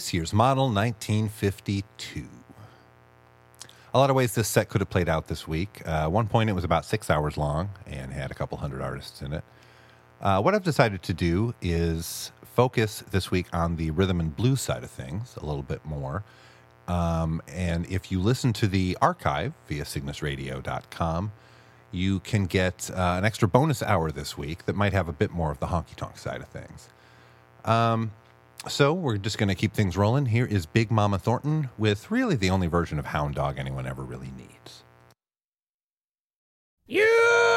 this year's model, 1952. A lot of ways this set could have played out this week. Uh, one point, it was about six hours long and had a couple hundred artists in it. Uh, what I've decided to do is focus this week on the rhythm and blues side of things a little bit more. Um, and if you listen to the archive via cygnusradio.com, you can get uh, an extra bonus hour this week that might have a bit more of the honky tonk side of things. Um, so we're just going to keep things rolling. Here is Big Mama Thornton with really the only version of Hound Dog anyone ever really needs. You!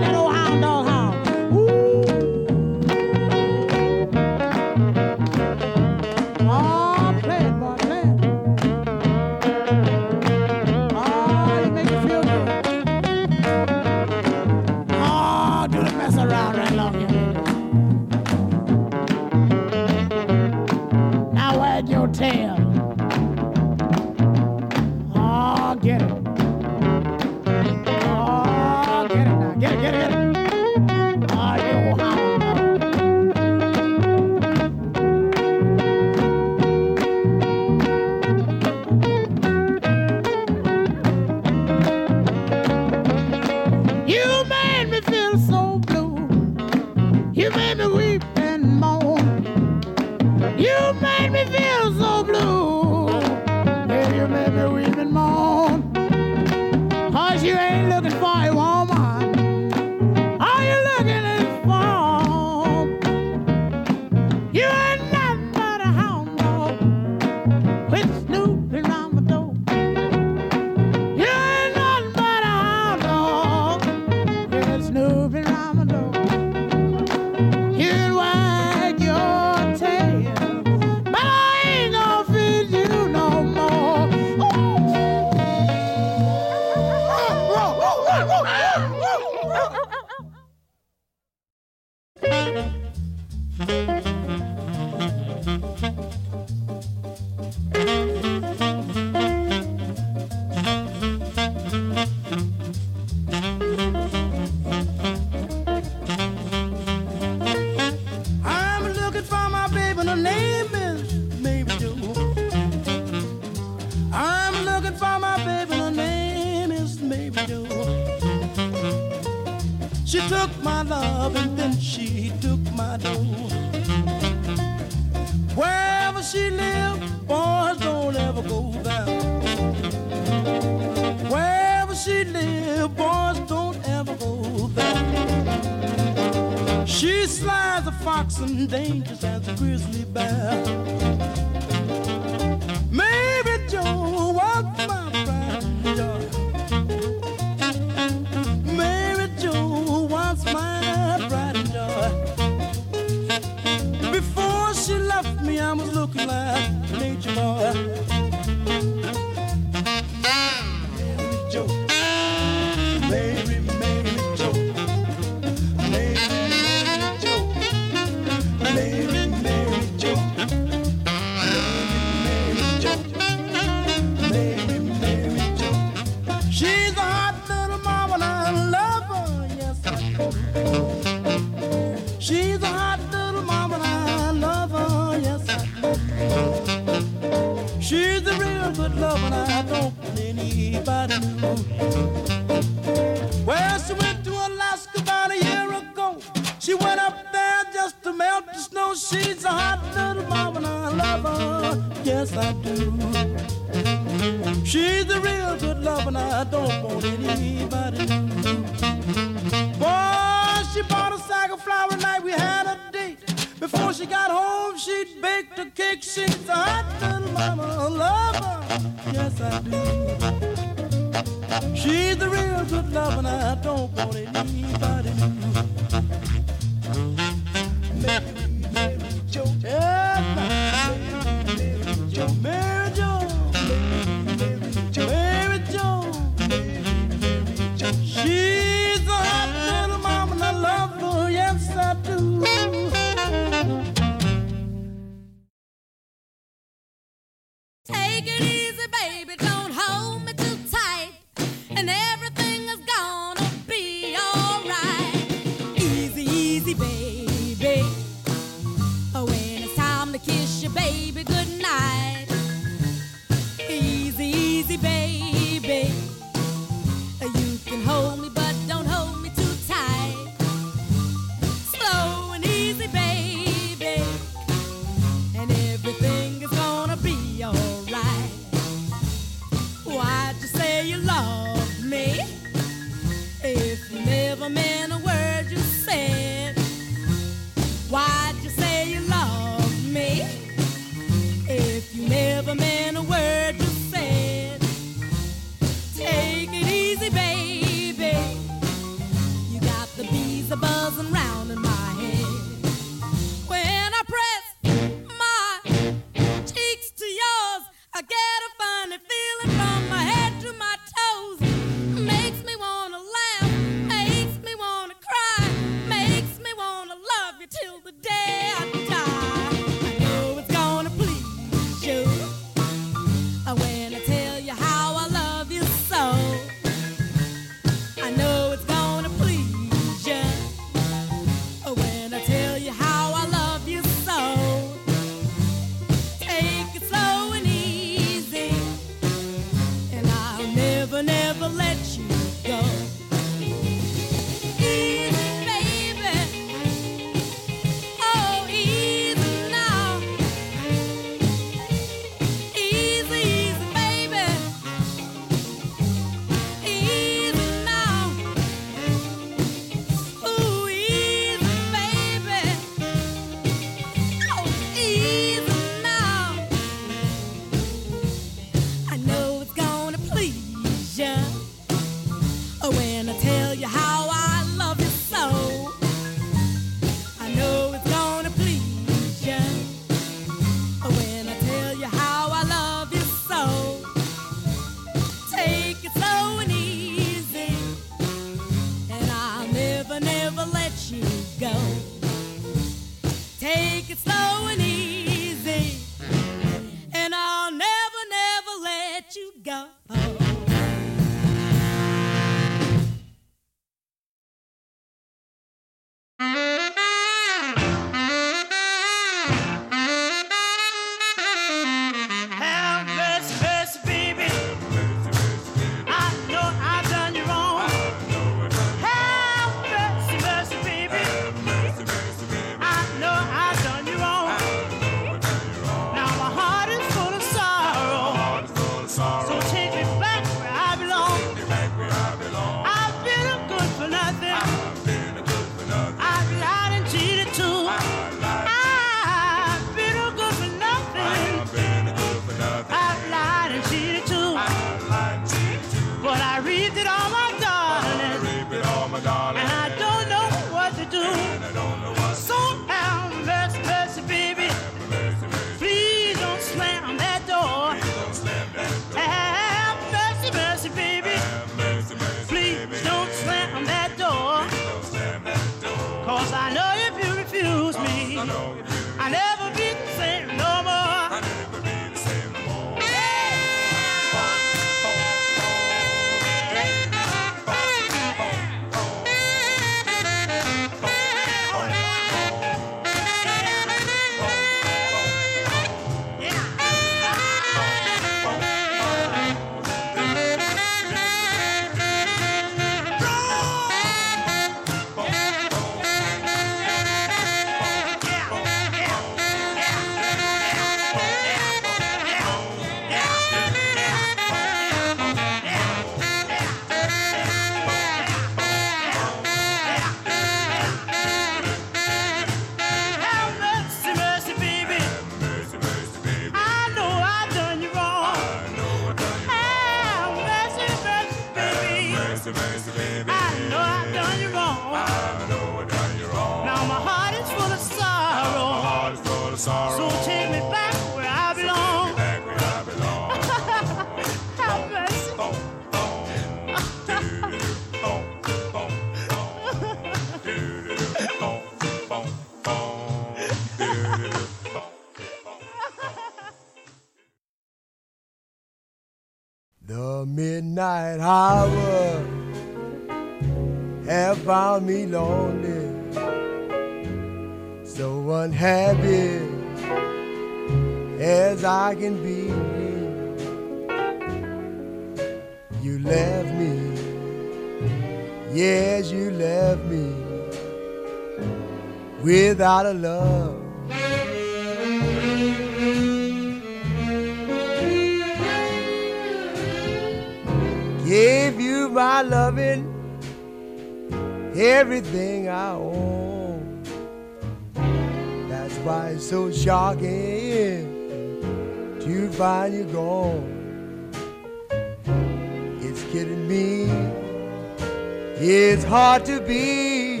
hard to be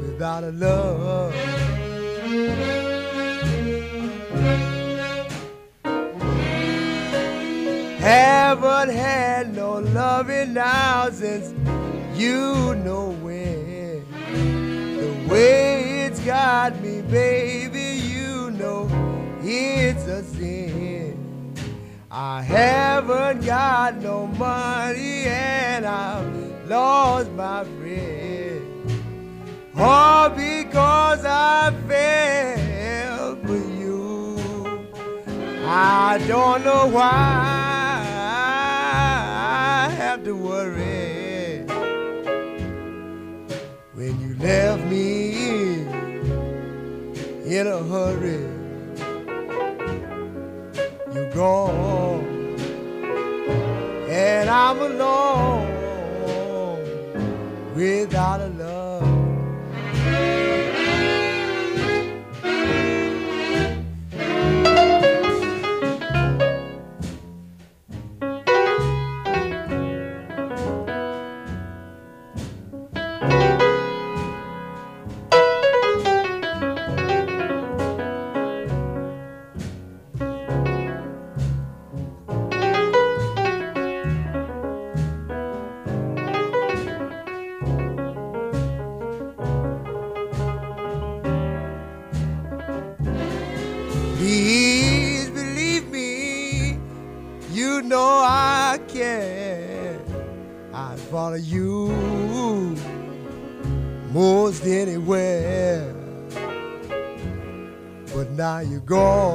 without a love. Haven't had no loving now since you know when. The way it's got me, baby, you know it's a sin. I haven't got no money and I'm Lost my friend. All because I fell for you. I don't know why I have to worry when you left me in a hurry. You're gone and I'm alone without a go.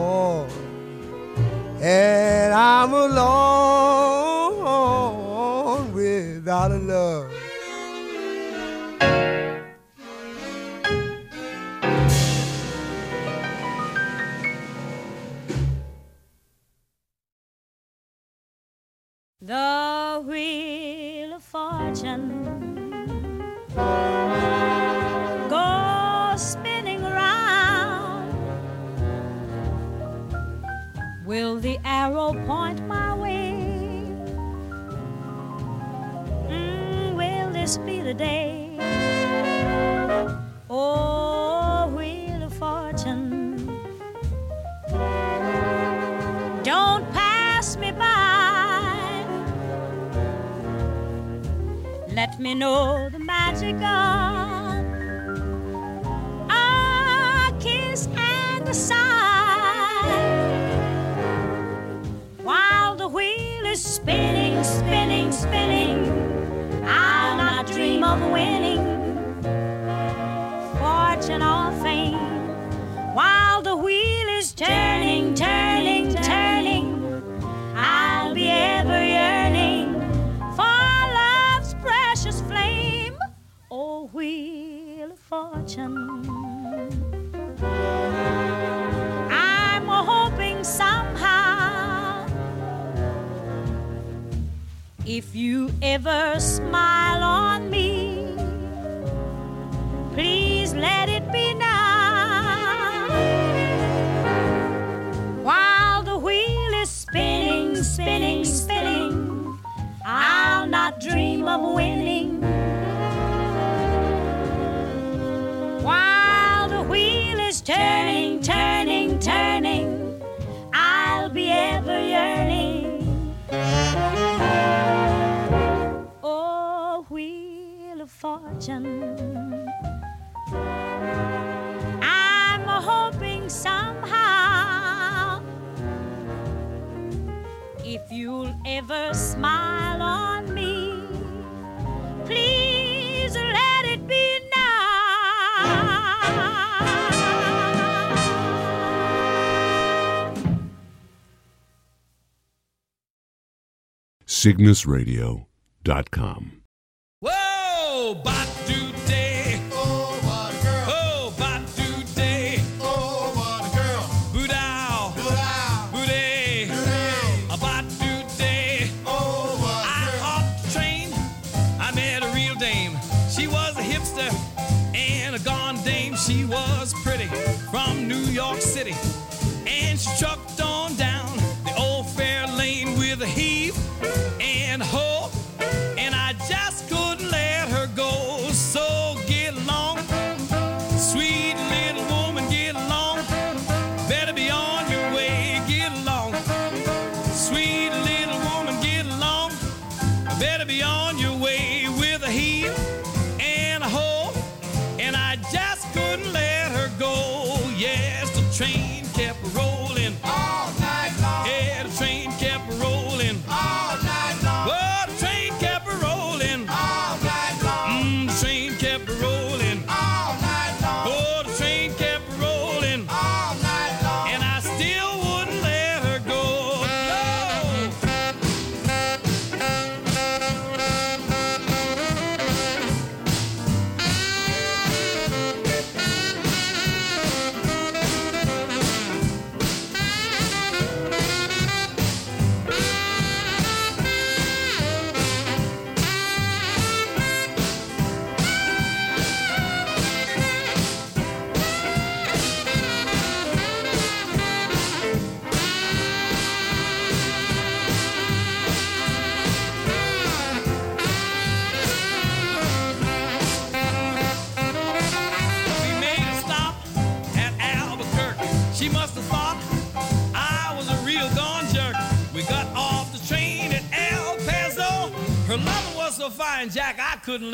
CygnusRadio.com.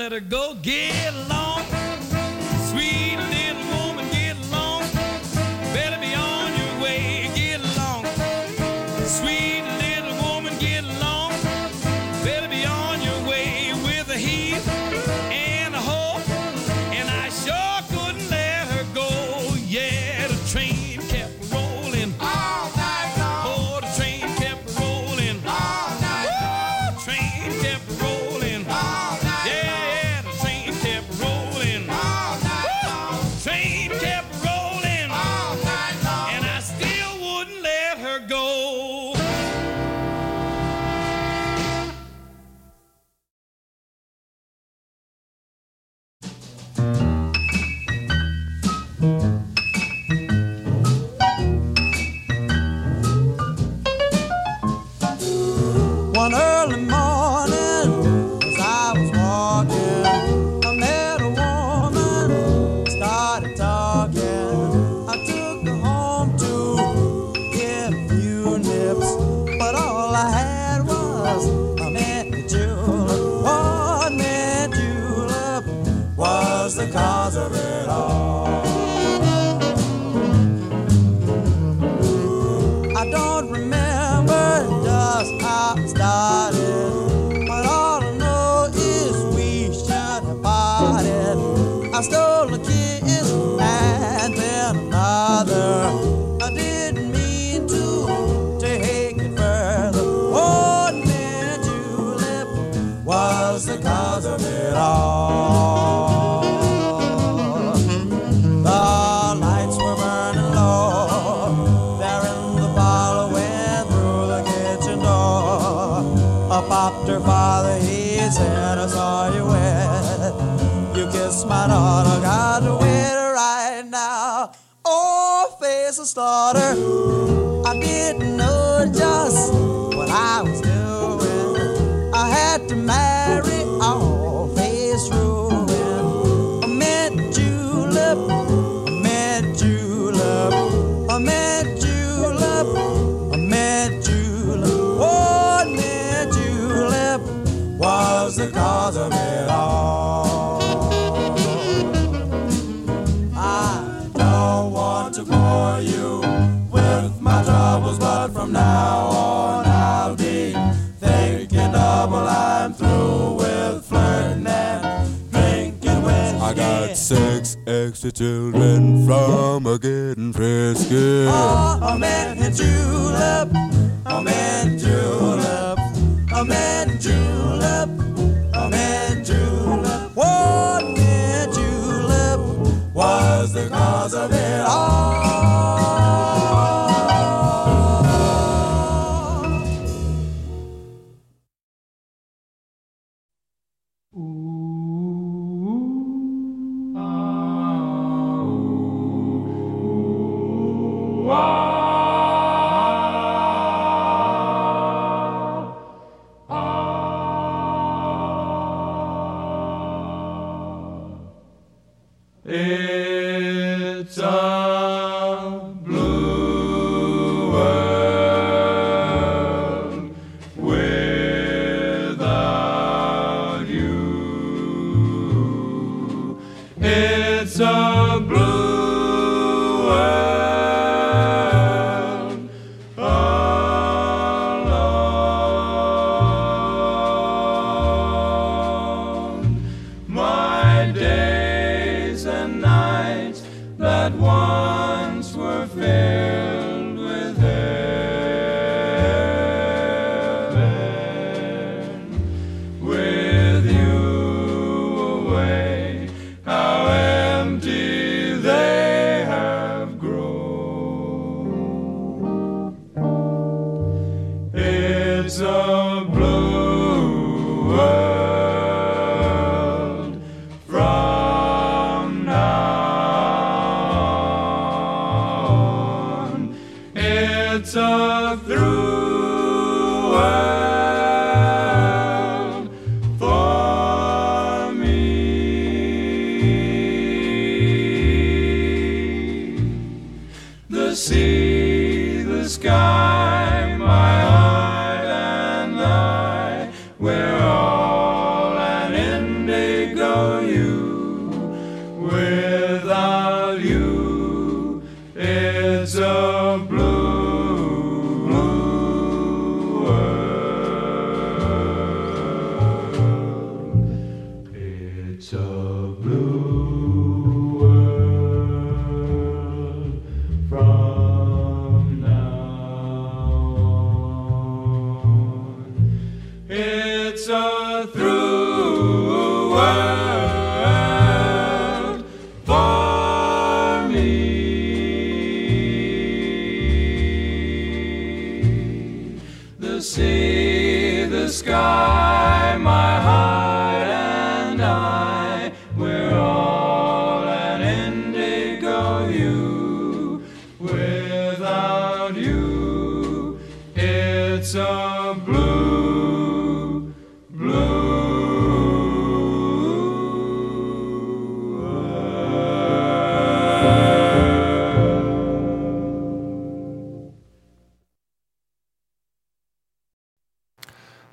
Let her go. Of from a getting frisky. Oh, a man in julep, a man in julep,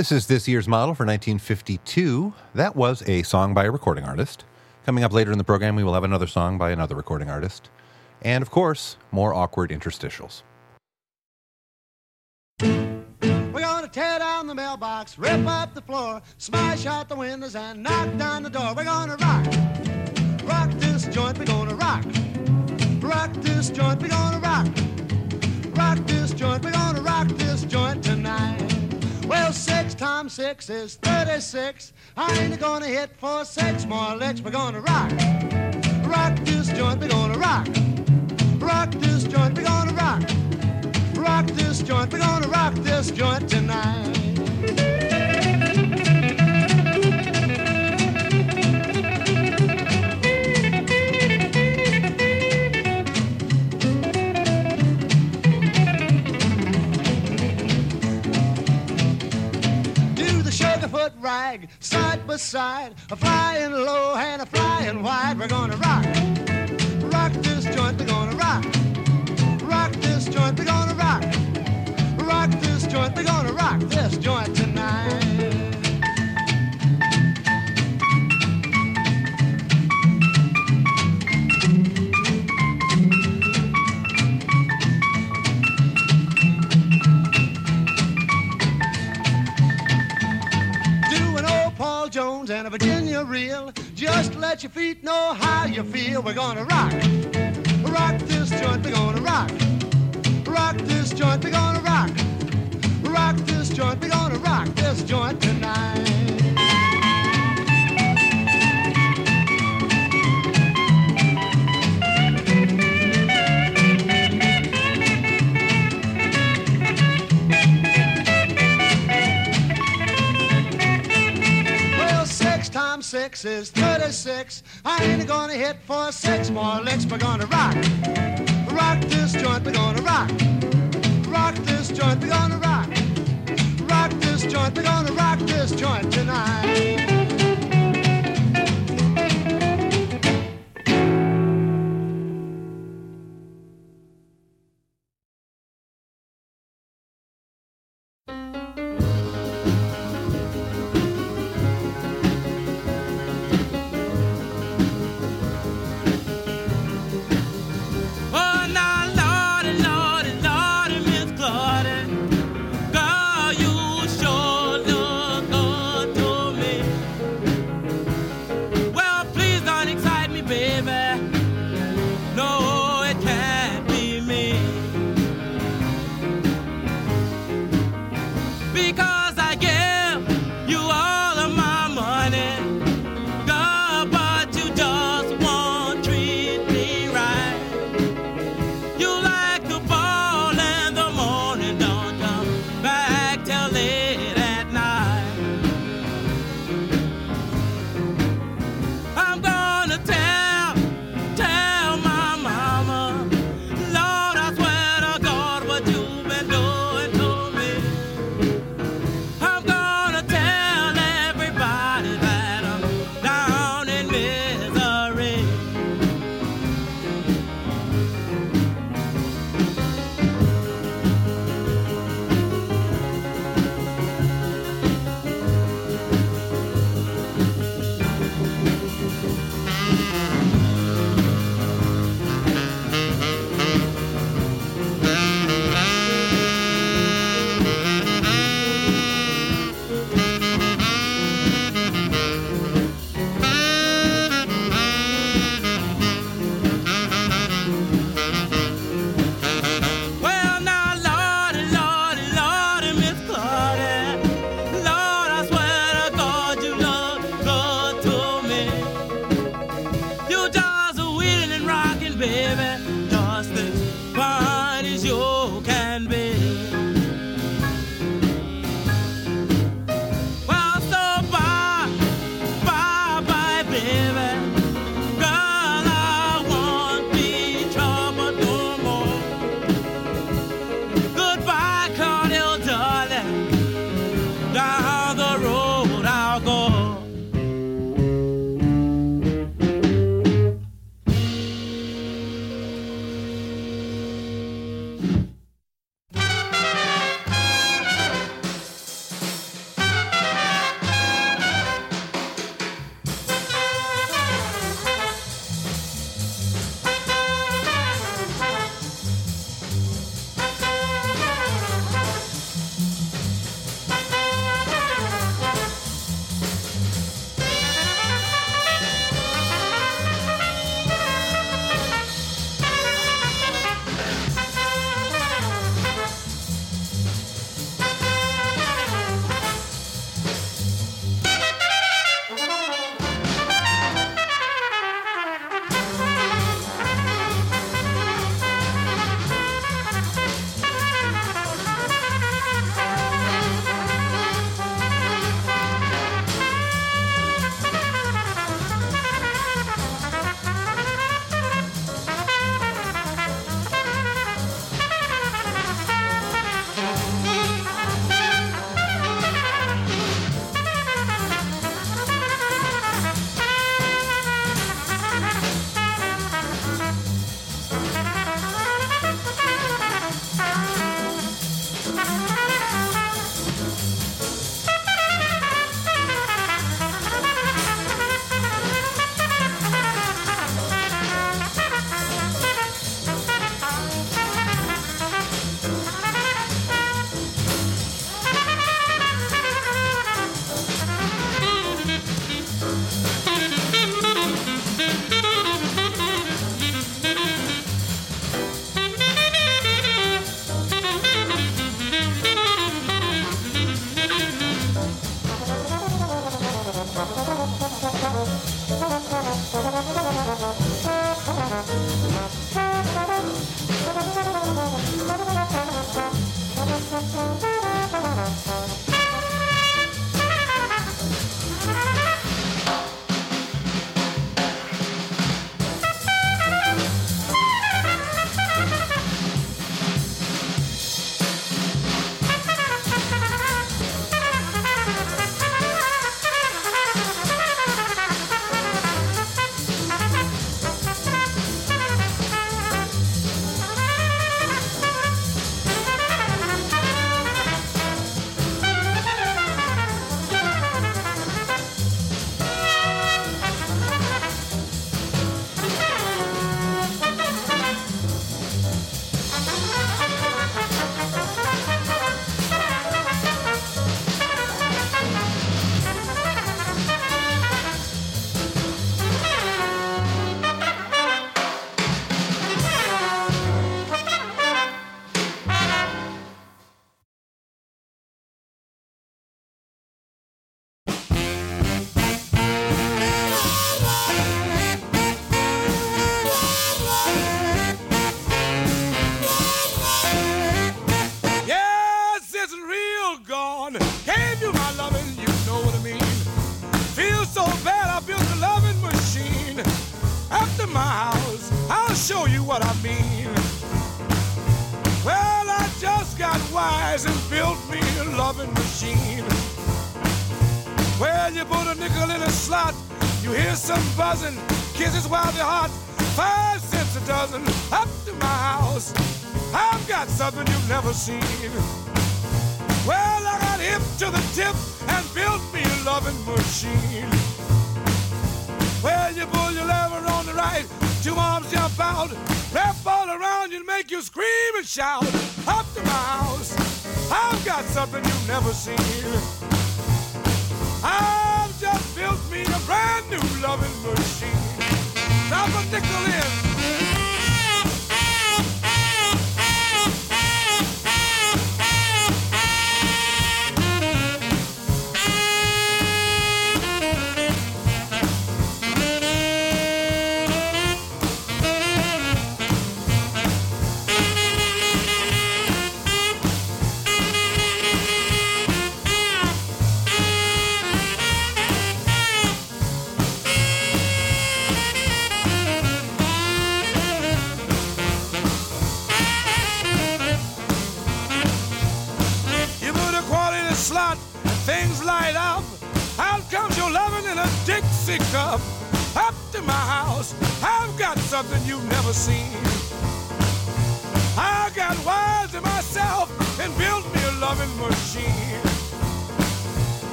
This is this year's model for 1952. That was a song by a recording artist. Coming up later in the program, we will have another song by another recording artist. And of course, more awkward interstitials. We're gonna tear down the mailbox, rip up the floor, smash out the windows, and knock down the door. We're gonna rock, rock this joint. We're gonna rock, rock this joint. We're gonna rock, rock this joint. We're gonna rock this joint tonight. Six is thirty-six. I ain't gonna hit for six more licks. We're gonna rock, rock this joint. We're gonna rock, rock this joint. We're gonna rock rock this joint. We're gonna rock this joint tonight. Side by side, a flying low and a flying wide. We're gonna rock, rock this joint. We're gonna rock, rock this joint. We're gonna rock, rock this joint. We're gonna rock this joint tonight. Just let your feet know how you feel. We're gonna rock. Rock this joint, we're gonna rock. Rock this joint, we're gonna rock. Rock this joint, we're gonna rock this joint tonight. six is 36. I ain't gonna hit for six more licks. We're gonna rock. Rock this joint, we're gonna rock. Rock this joint, we're gonna rock. Rock this joint, we're gonna rock this joint tonight.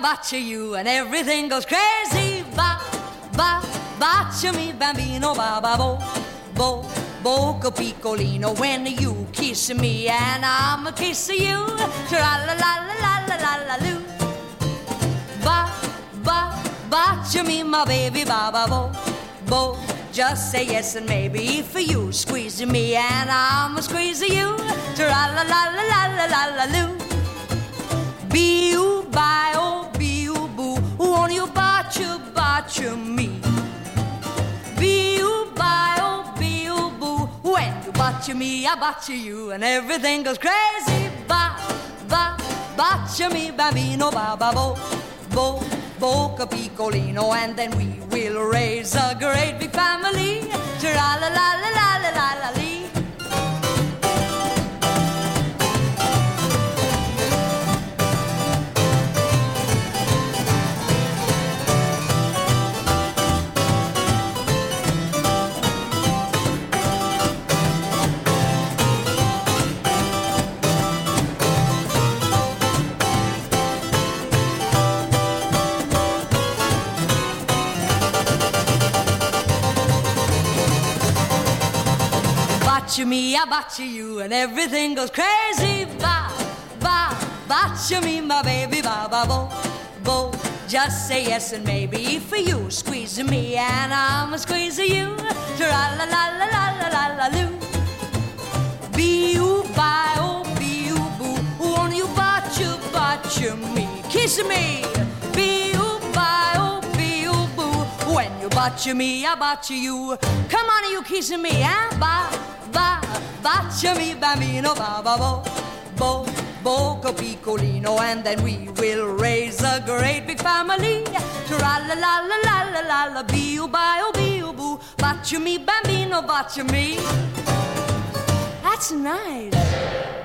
Me, I you, and everything goes crazy. Ba, ba, botcha me, bambino, ba, ba, bo, bo, boco piccolino. When you kiss me, and I'm a kiss you. Tra la la la la la la la loo. Ba, ba, botcha me, my baby, ba, ba, bo, bo. Just say yes and maybe for you. Squeeze me, and I'm a squeeze you. Tra la la la la la la la loo. Bee-oo, bye-oh, bee-oo, to me. Bee-oo, bye-oo, bee boo. When you botcha me, I botcha you, and everything goes crazy. Ba, ba, botcha me, bambino, ba-ba-bo, bo, boca piccolino, and then we will raise a great big family. Tra-la-la-la-la-la-la-la. Botcha me, I botcha you, and everything goes crazy. Ba, ba, botcha me, my baby, ba, ba, bo, bo. Just say yes and maybe for you. Squeeze me, and I'm a squeeze you. Tra la la la la la la la loo. Be you, bye, oh, be you, boo. Won't you botcha, botcha me? Kiss me. When you botcha me, I botcha you. Come on, you kissing me, eh? Ba, ba, botcha me, bambino, ba, ba, bo, bo, boco piccolino, and then we will raise a great big family. Tra la la la la la la la, oh, be you, boo. Botcha me, bambino, botcha me. That's nice.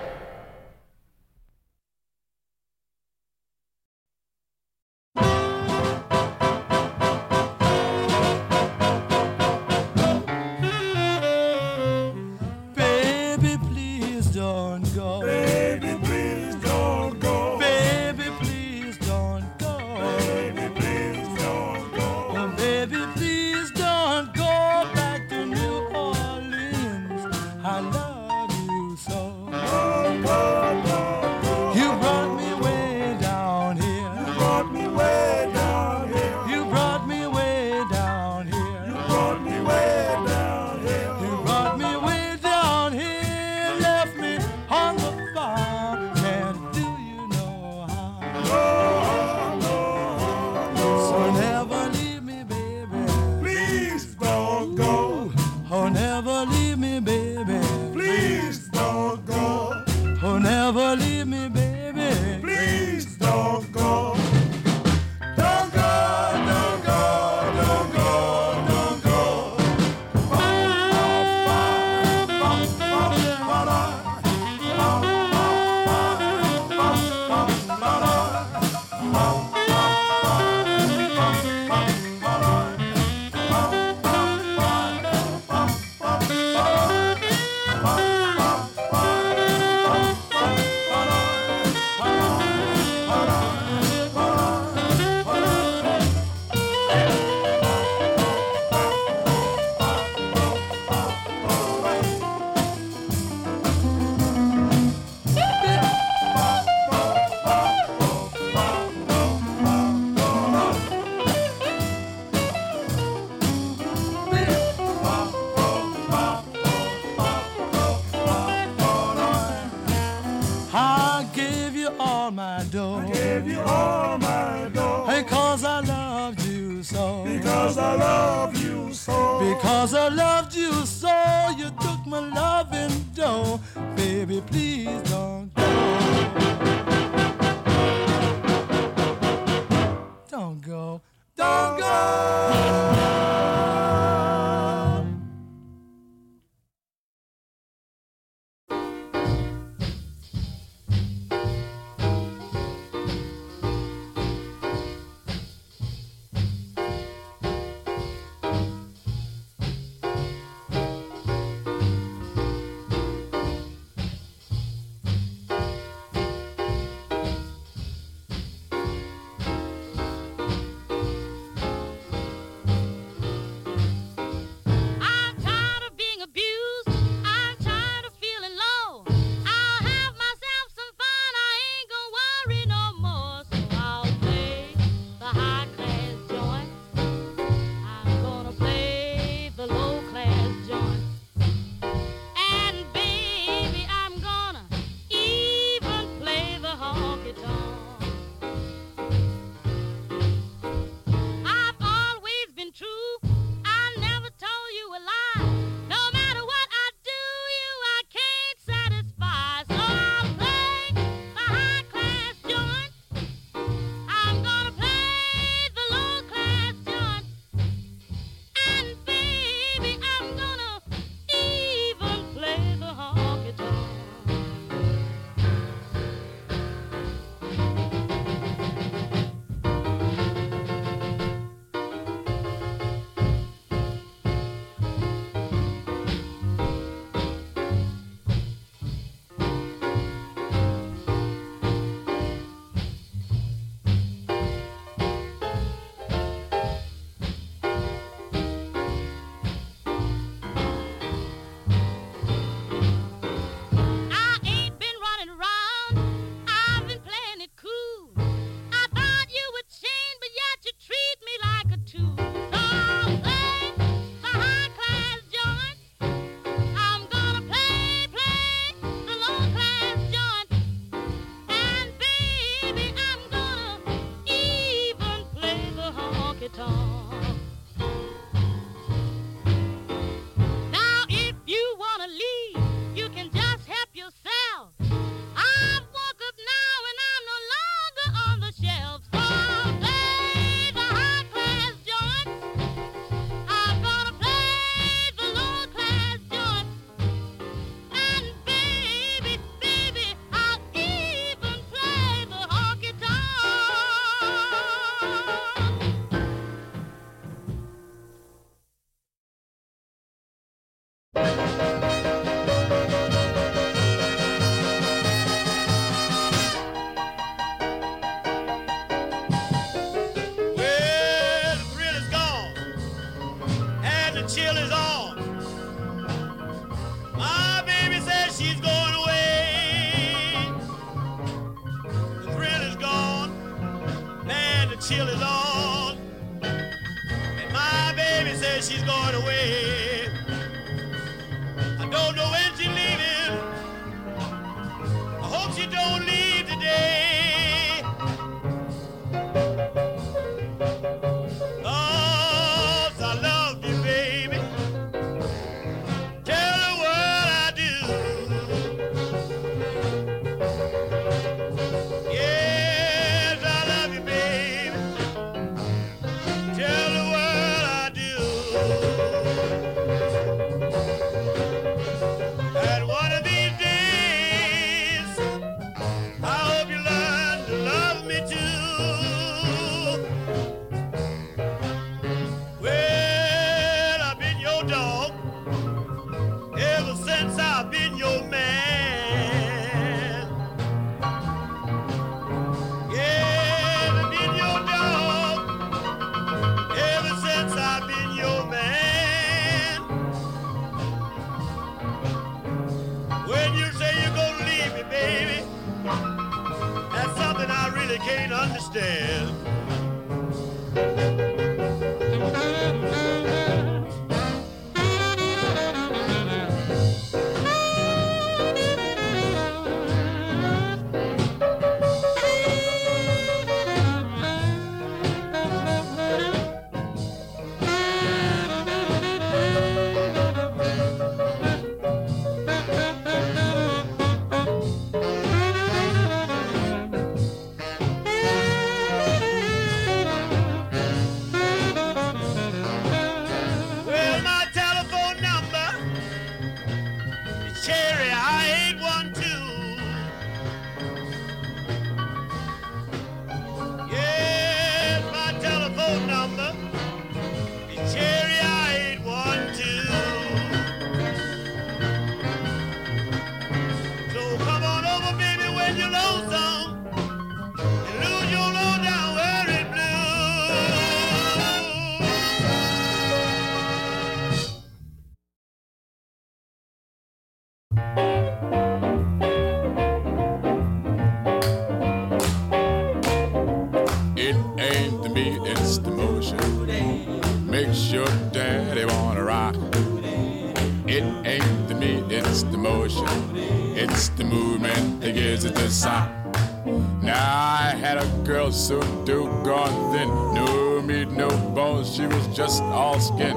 All skin.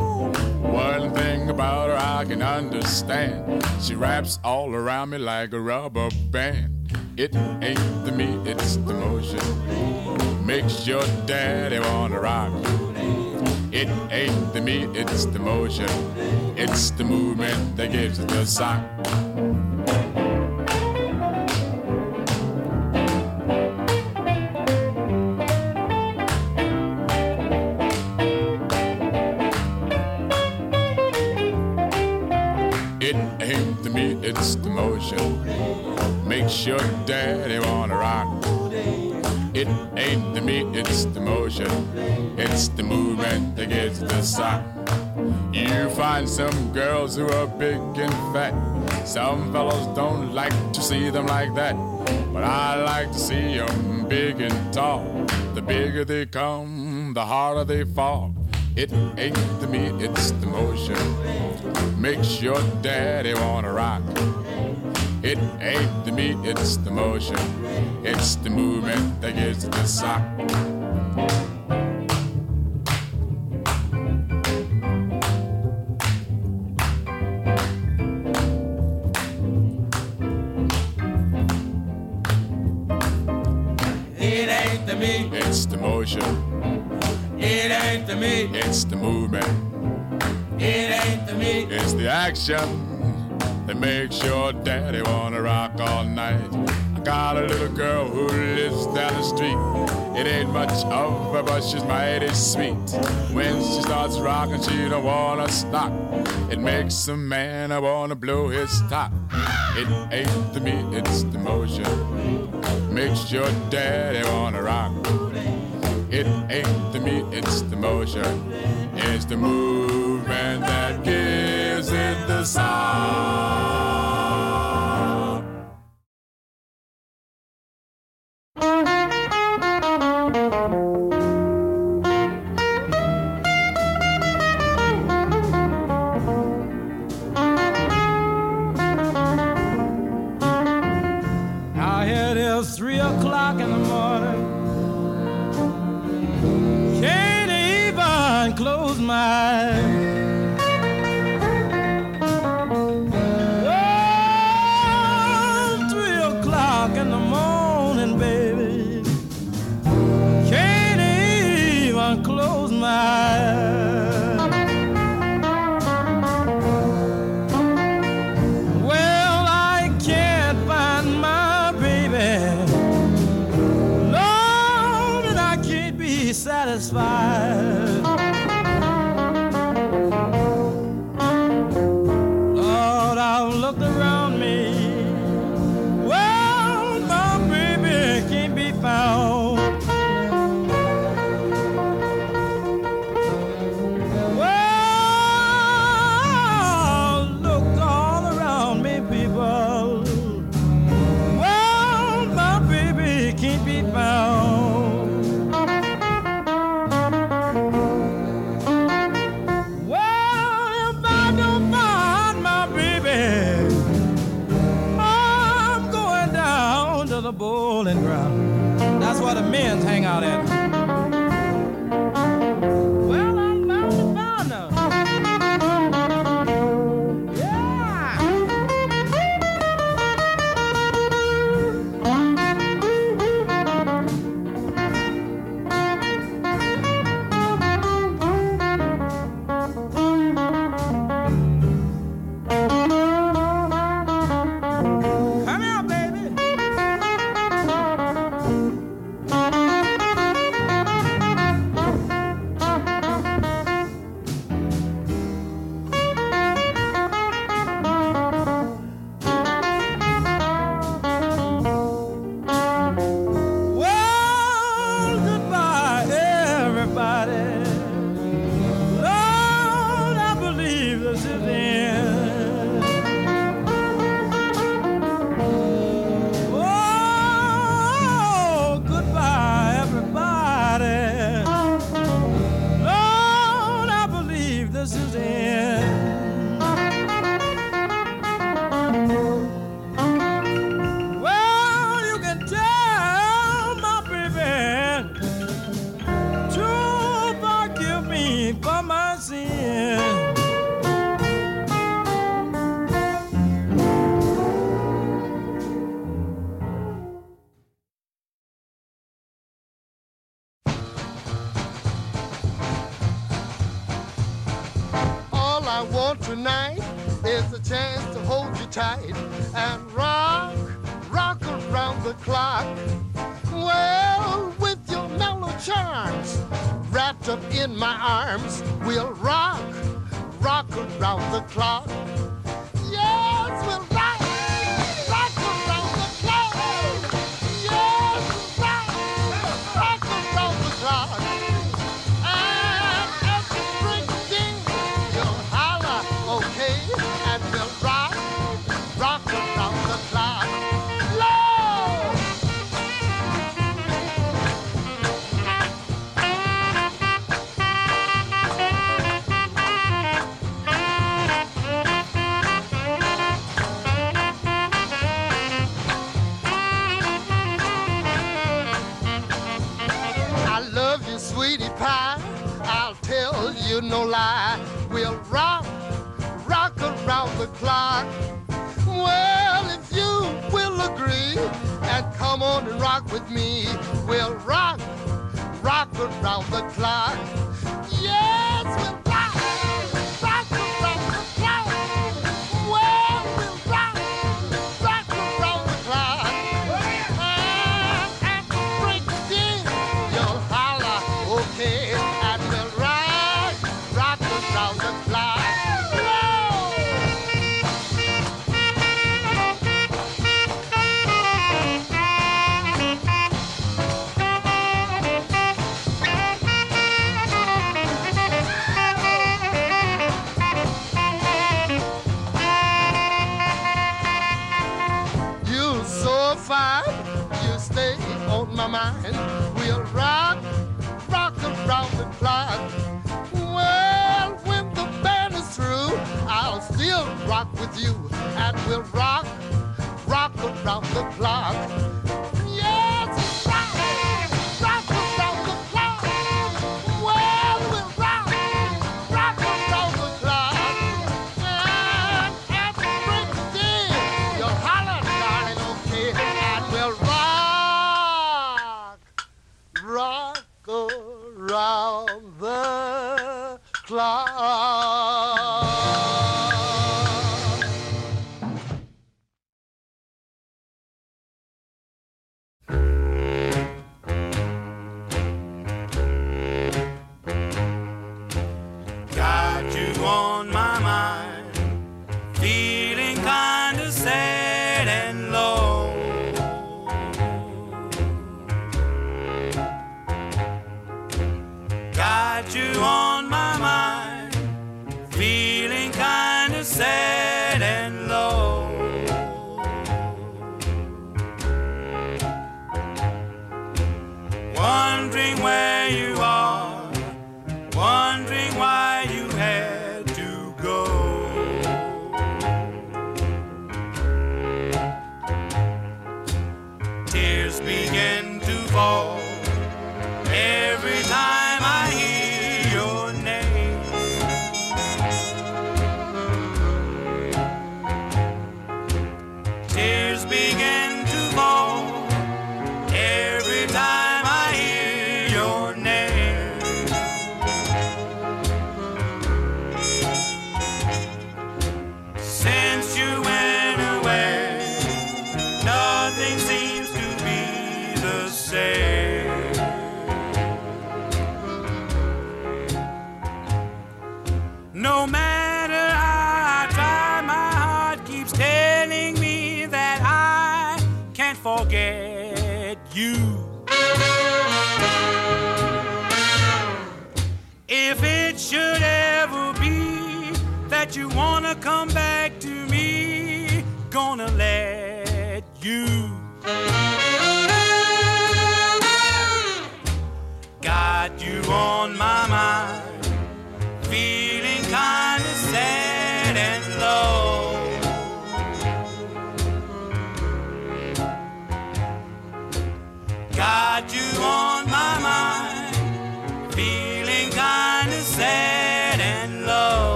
One thing about her I can understand, she wraps all around me like a rubber band. It ain't the meat, it's the motion makes your daddy wanna rock. It ain't the meat, it's the motion. It's the movement that gives it the sock. Some girls who are big and fat. Some fellows don't like to see them like that. But I like to see them big and tall. The bigger they come, the harder they fall. It ain't the meat, it's the motion. Makes your daddy wanna rock. It ain't the meat, it's the motion. It's the movement that gives it the sock. That makes your daddy wanna rock all night. I got a little girl who lives down the street. It ain't much of her, but she's mighty sweet. When she starts rocking, she don't wanna stop. It makes a man I wanna blow his top. It ain't the meat, it's the motion. Makes your daddy wanna rock. It ain't the meat, it's the motion. It's the movement that gives it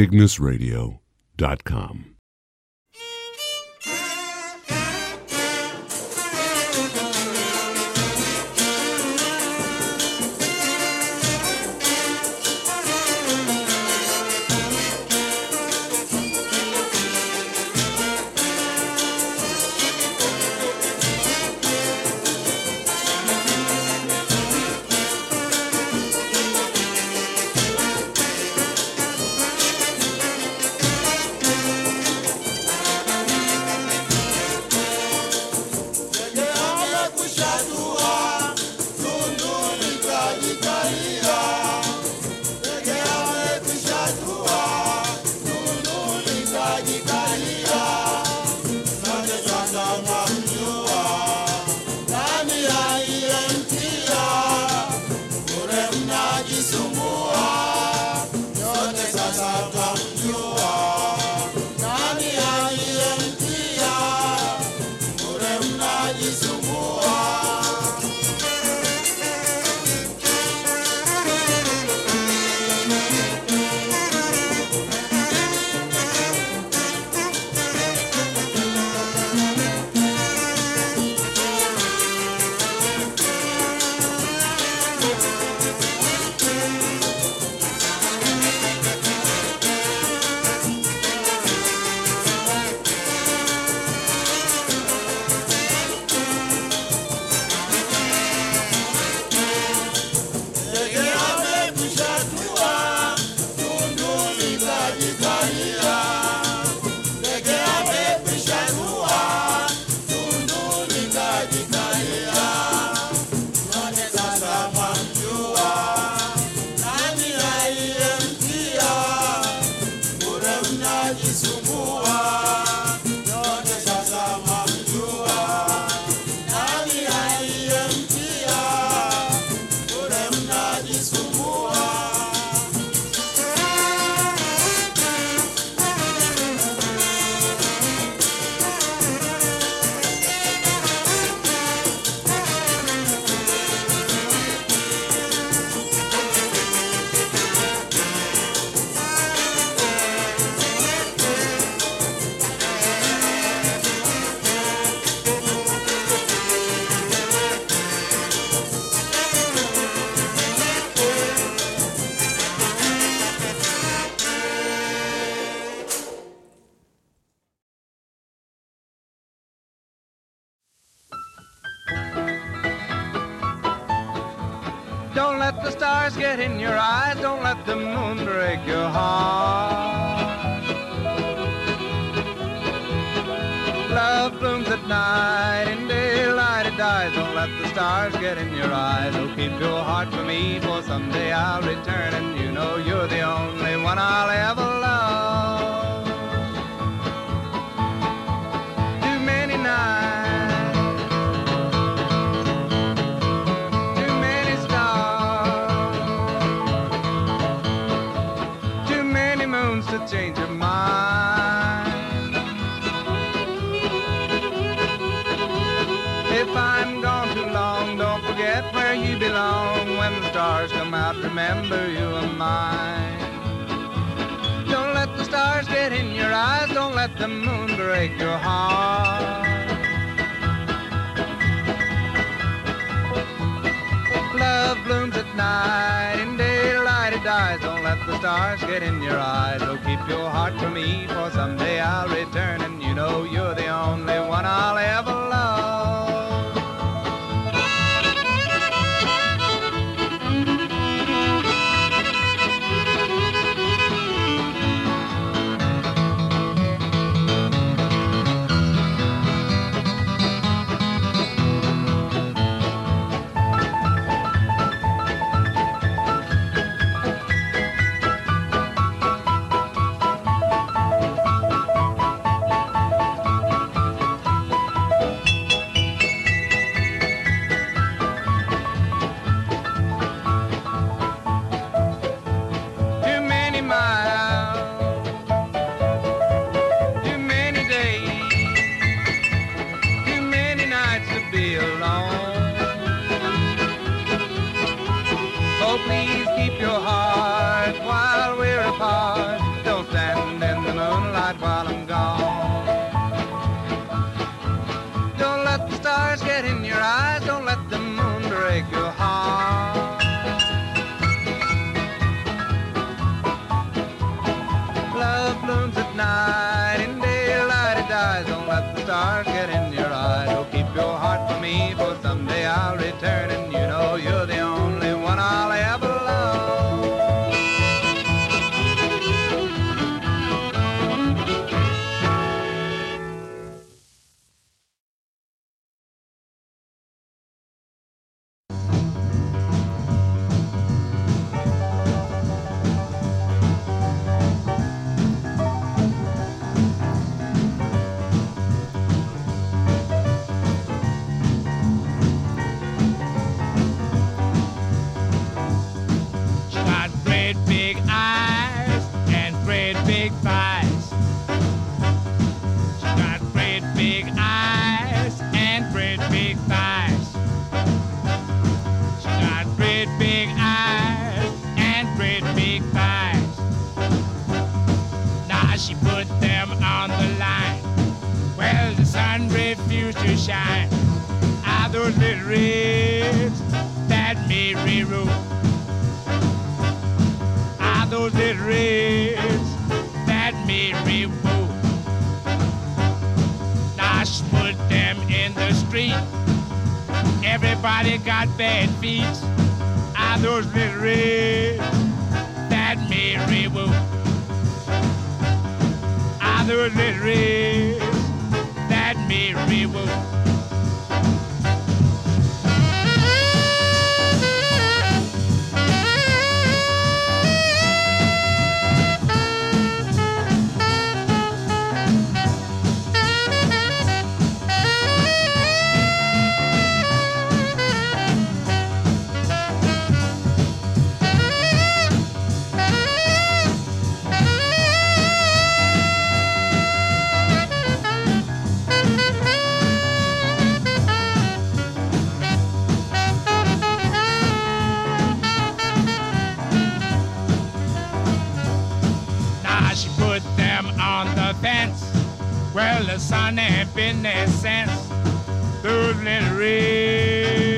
cygnusradio.com. stars get in your eyes, don't let the moon break your heart. Love blooms at night, in daylight it dies. Don't let the stars get in your eyes. Oh, keep your heart for me, for someday I'll return, and you know you're the only one I'll ever love. Change your mind. If I'm gone too long, don't forget where you belong. When the stars come out, remember you are mine. Don't let the stars get in your eyes, don't let the moon break your heart. Love blooms at night, in daylight it dies. The stars get in your eyes. Oh, keep your heart for me, for someday I'll return, and you know you're the only one I'll ever Everybody got bad feet. Are those ribs that Mary wore? Are those little ribs that Mary wore? Fence. Well, the sun ain't been there since. Those little reds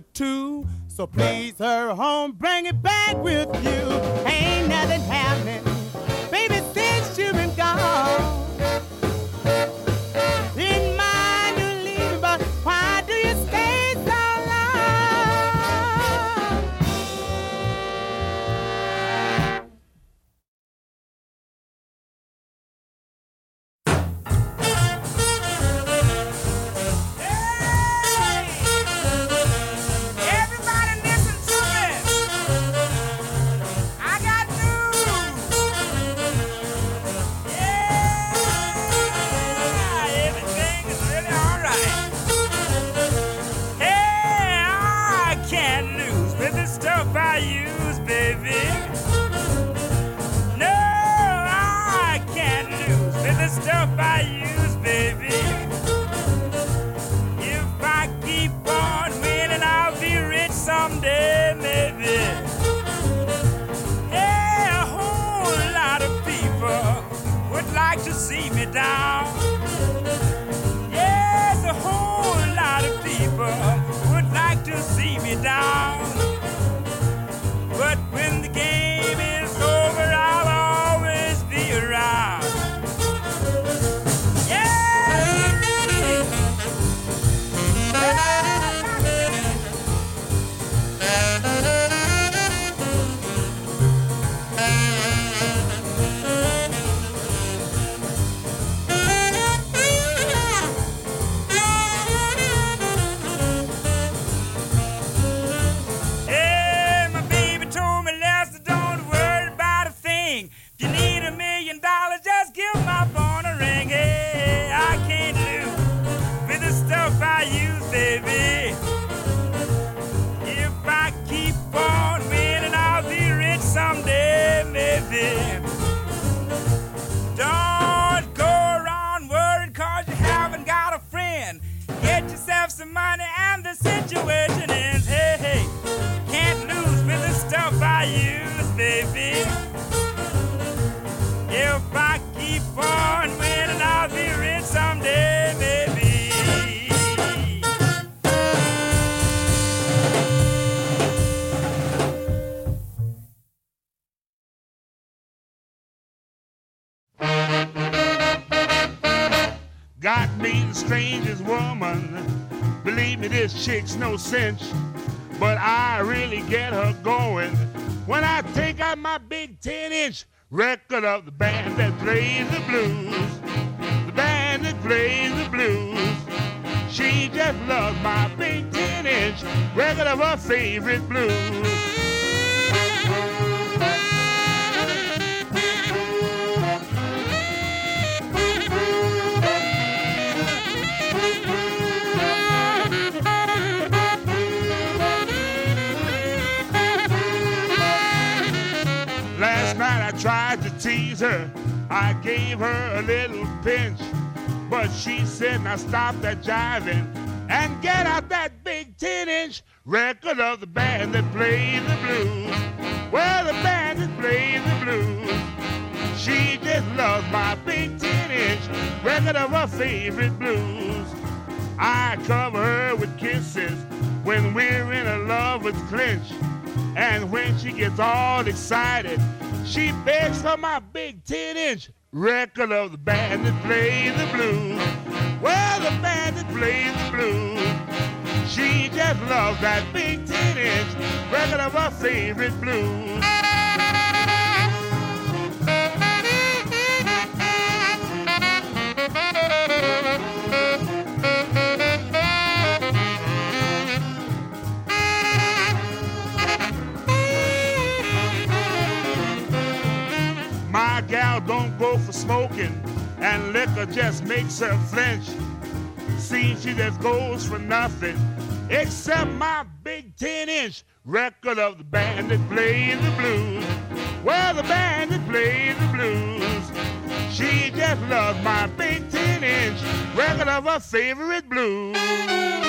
too. So please her home, chick's no cinch. But I really get her going when I take out my big 10 inch record of the band that plays the blues. The band that plays the blues. She just loves my big 10 inch record of her favorite blues. Tease her. I gave her a little pinch. But she said, now stop that jiving and get out that big 10 inch record of the band that plays the blues. Well, the band that plays the blues. She just loves my big 10 inch record of her favorite blues. I cover her with kisses when we're in a love with clinch. And when she gets all excited, she begs for my big 10 inch record of the band that plays the blues. Well, the band that plays the blues. She just loves that big 10 inch record of her favorite blues. My gal don't go for smoking, and liquor just makes her flinch. See, she just goes for nothing, except my big 10 inch record of the band that plays the blues. Well, the band that plays the blues. She just loves my big 10 inch record of her favorite blues.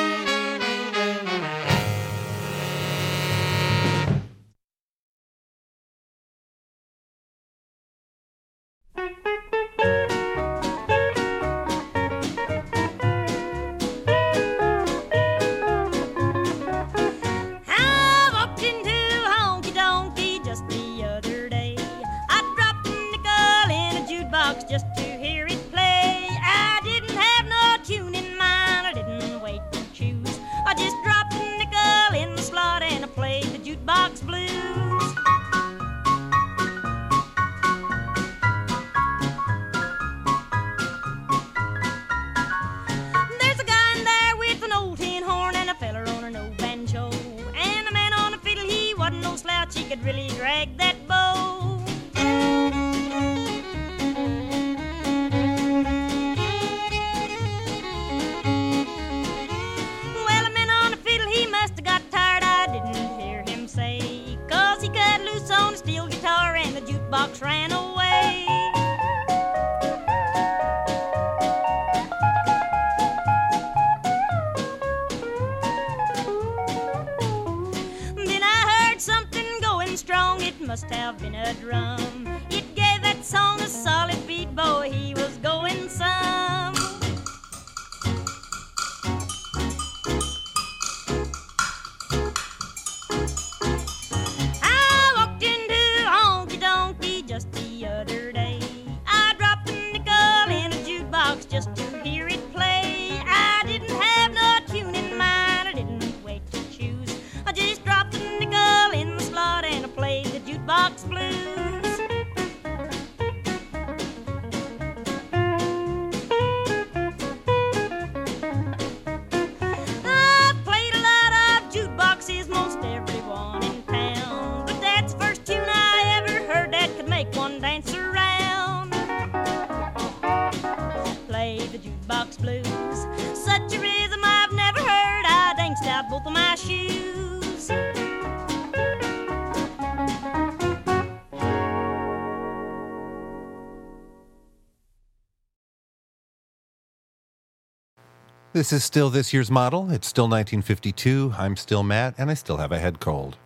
This is still this year's model. It's still 1952. I'm still Matt, and I still have a head cold.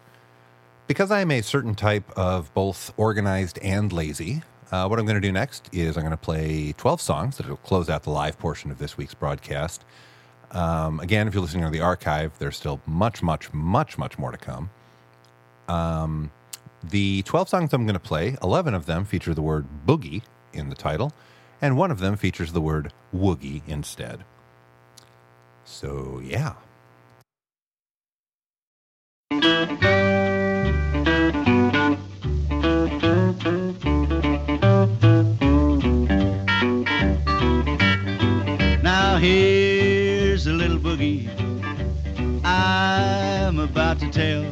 Because I am a certain type of both organized and lazy, uh, what I'm going to do next is I'm going to play 12 songs that will close out the live portion of this week's broadcast. Um, again, if you're listening to the archive, there's still much, much, much, much more to come. Um, the 12 songs I'm going to play, 11 of them feature the word boogie in the title, and one of them features the word woogie instead. So, yeah. Now here's a little boogie I'm about to tell.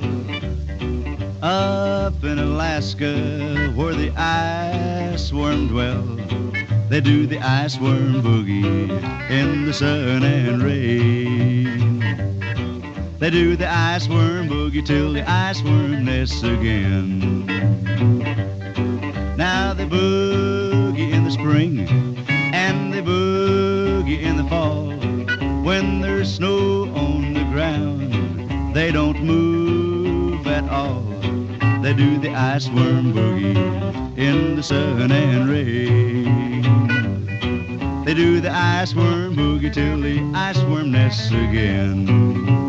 Up in Alaska where the ice worm dwell, they do the ice worm boogie in the sun and rain. They do the ice worm boogie till the ice worm nests again. Now they boogie in the spring and they boogie in the fall. When there's snow on the ground, they don't move at all. They do the ice worm boogie in the sun and rain. They do the ice worm boogie till the ice worm nests again.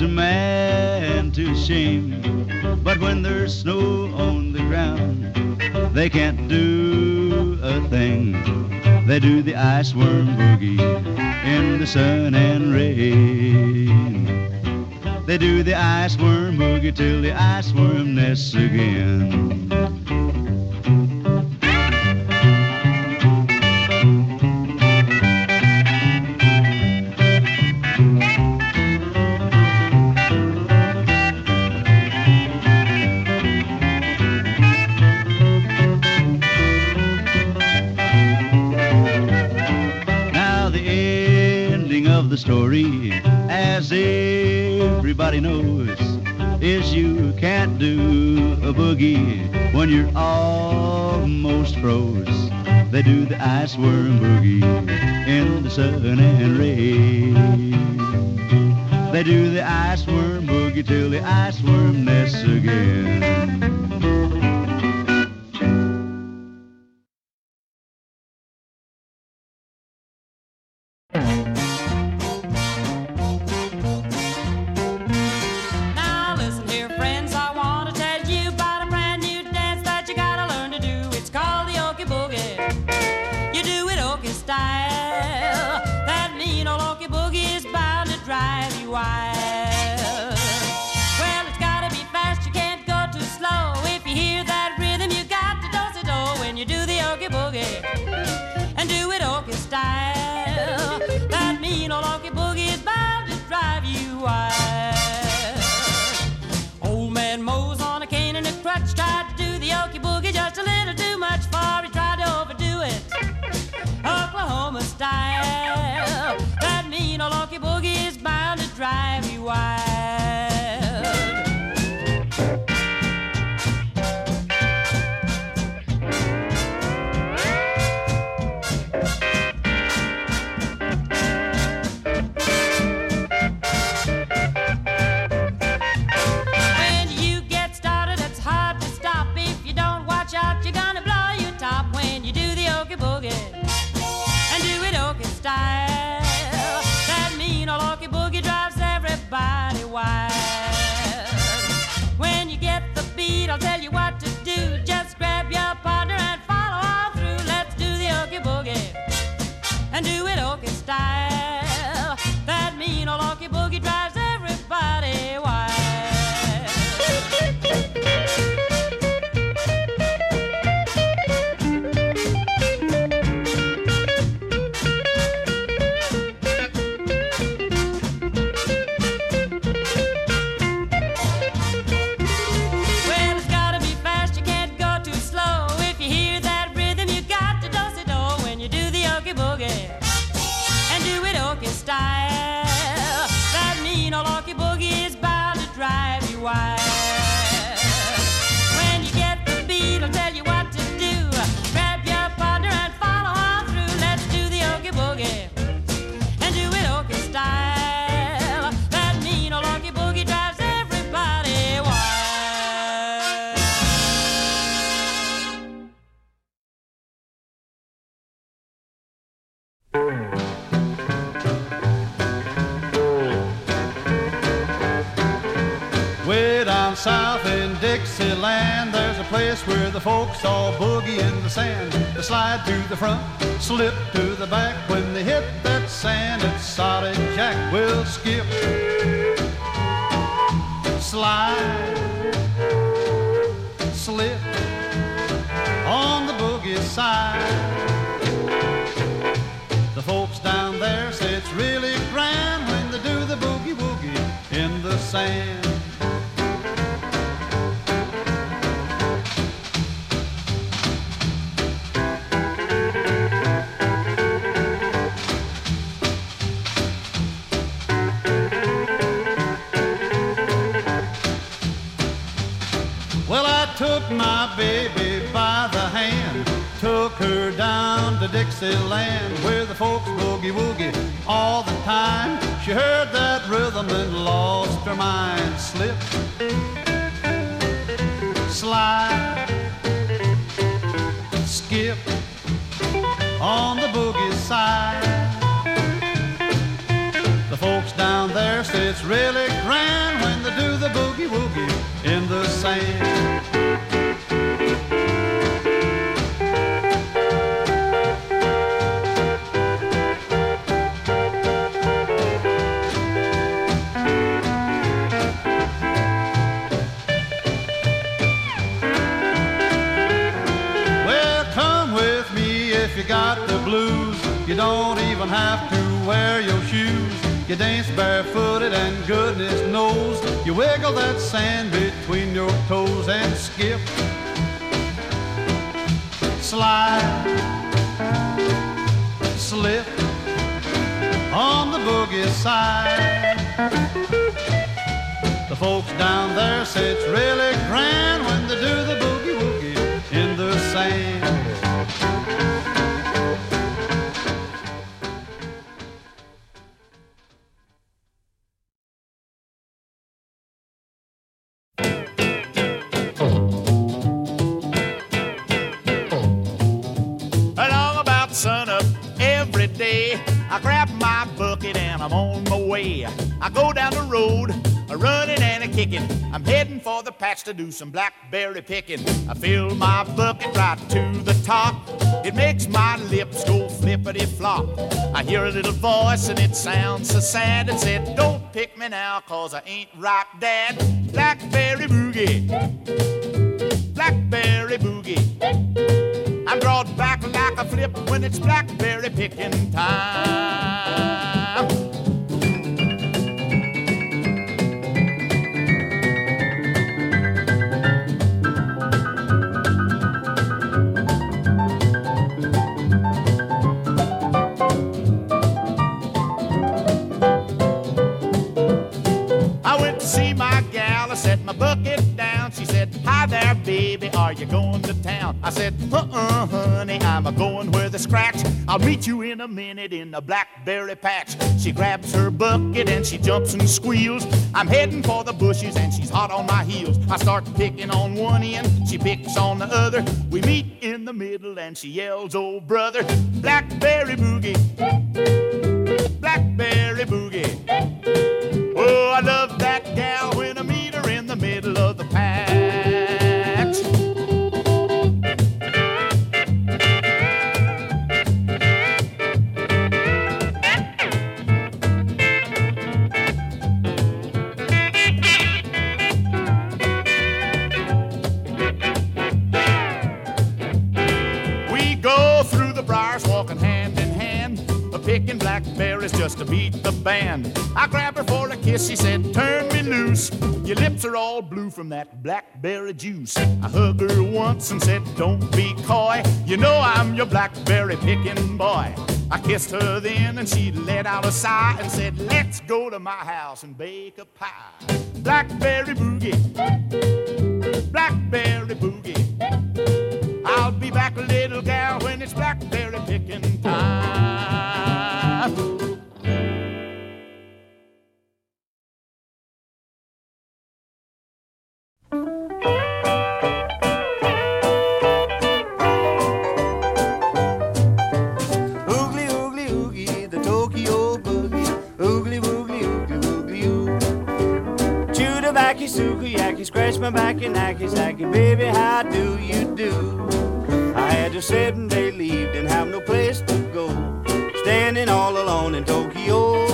A man to shame. But when there's snow on the ground, they can't do a thing. They do the ice worm boogie in the sun and rain. They do the ice worm boogie till the ice worm nests again. Story, as everybody knows, is you can't do a boogie when you're almost froze. They do the ice worm boogie in the sun and rain. They do the ice worm boogie till the ice worm nests again. Folks all boogie in the sand. They slide to the front, slip to the back. When they hit that sand, it's solid jack. Will skip, Dixieland, where the folks boogie woogie all the time. She heard that rhythm and lost her mind. Slip, slide, skip on the boogie side. The folks down there say it's really grand when they do the boogie woogie in the sand. Have to wear your shoes. You dance barefooted and goodness knows you wiggle that sand between your toes and skip, slide, slip on the boogie side. The folks down there say it's really grand when they do the boogie woogie in the sand. To do some blackberry picking. I fill my bucket right to the top. It makes my lips go flippity flop. I hear a little voice and it sounds so sad. It said, Don't pick me now, cause I ain't ripe, Dad. Blackberry boogie, blackberry boogie. I'm brought back like a flip when it's blackberry picking time. See my gal, I set my bucket down. She said, Hi there, baby, are you going to town? I said, Uh uh, honey, I'm a going where the scratch. I'll meet you in a minute in the blackberry patch. She grabs her bucket and she jumps and squeals. I'm heading for the bushes and she's hot on my heels. I start picking on one end, she picks on the other. We meet in the middle and she yells, Oh, brother, blackberry boogie, blackberry boogie. Oh, I love that gal when I meet her in the middle of the patch. Blackberries just to beat the band. I grabbed her for a kiss, she said, Turn me loose. Your lips are all blue from that blackberry juice. I hugged her once and said, Don't be coy. You know I'm your blackberry picking boy. I kissed her then and she let out a sigh and said, Let's go to my house and bake a pie. Blackberry boogie, blackberry boogie. I'll be back, little gal, when it's blackberry picking time. Backy, sukiyaki, scratch my back and hacky sacky, baby, how do you do? I had a seven day leave, didn't have no place to go. Standing all alone in Tokyo,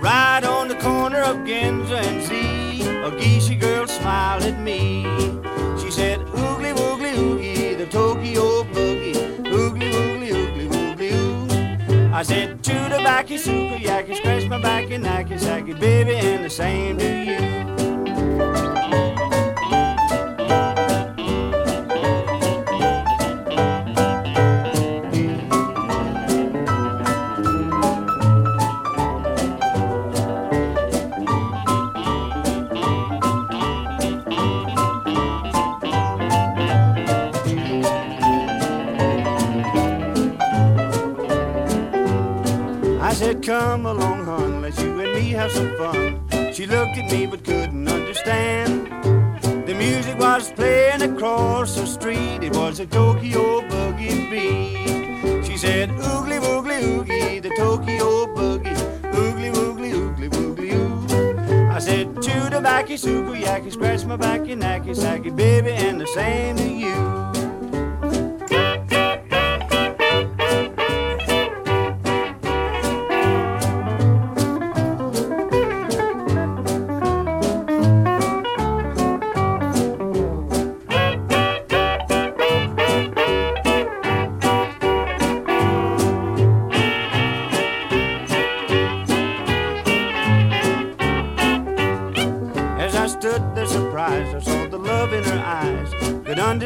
right on the corner of Ginza and Z, a geisha girl smiled at me. She said, Oogly woogly oogie, the Tokyo boogie, oogly woogly oogly woogly oo. I said, chew the backy, sukiyaki, scratch my back and hacky sacky, baby, and the same to you. I said, come along, hon, let's you and me have some fun. She looked at me but couldn't understand. The music was playing across the street, it was a Tokyo boogie beat. She said, oogly woogly oogie, the Tokyo boogie, oogly woogly oogly woogly oo. I said, chew the backy, sukiyaki, scratch my backy, nacky sacky, baby, and the same to you.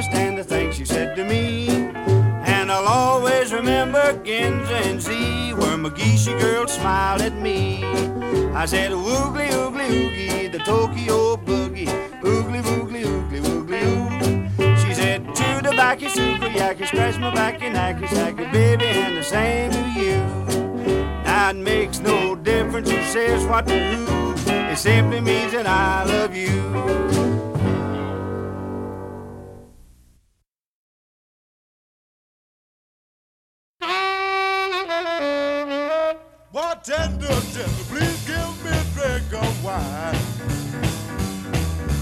Understand the things she said to me. And I'll always remember Ginza and Z, where my geisha girl smiled at me. I said, Oogly, oogly, oogie, the Tokyo boogie. Oogly, woogly, oogly, woogly, oo. She said, chew the backy, sukiyaki, scratch my back and hacky sacky, baby, and the same to you. Now it makes no difference who says what to who. It simply means that I love you. Tender, please give me a drink of wine.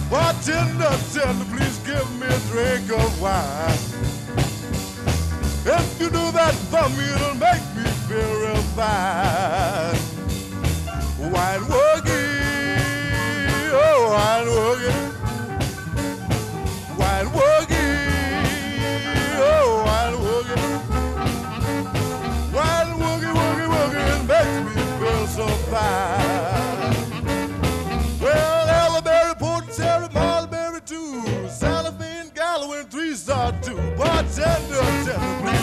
Bartender, tender, please give me a drink of wine. If you do that for me, it'll make me feel real fine. Tender, please. give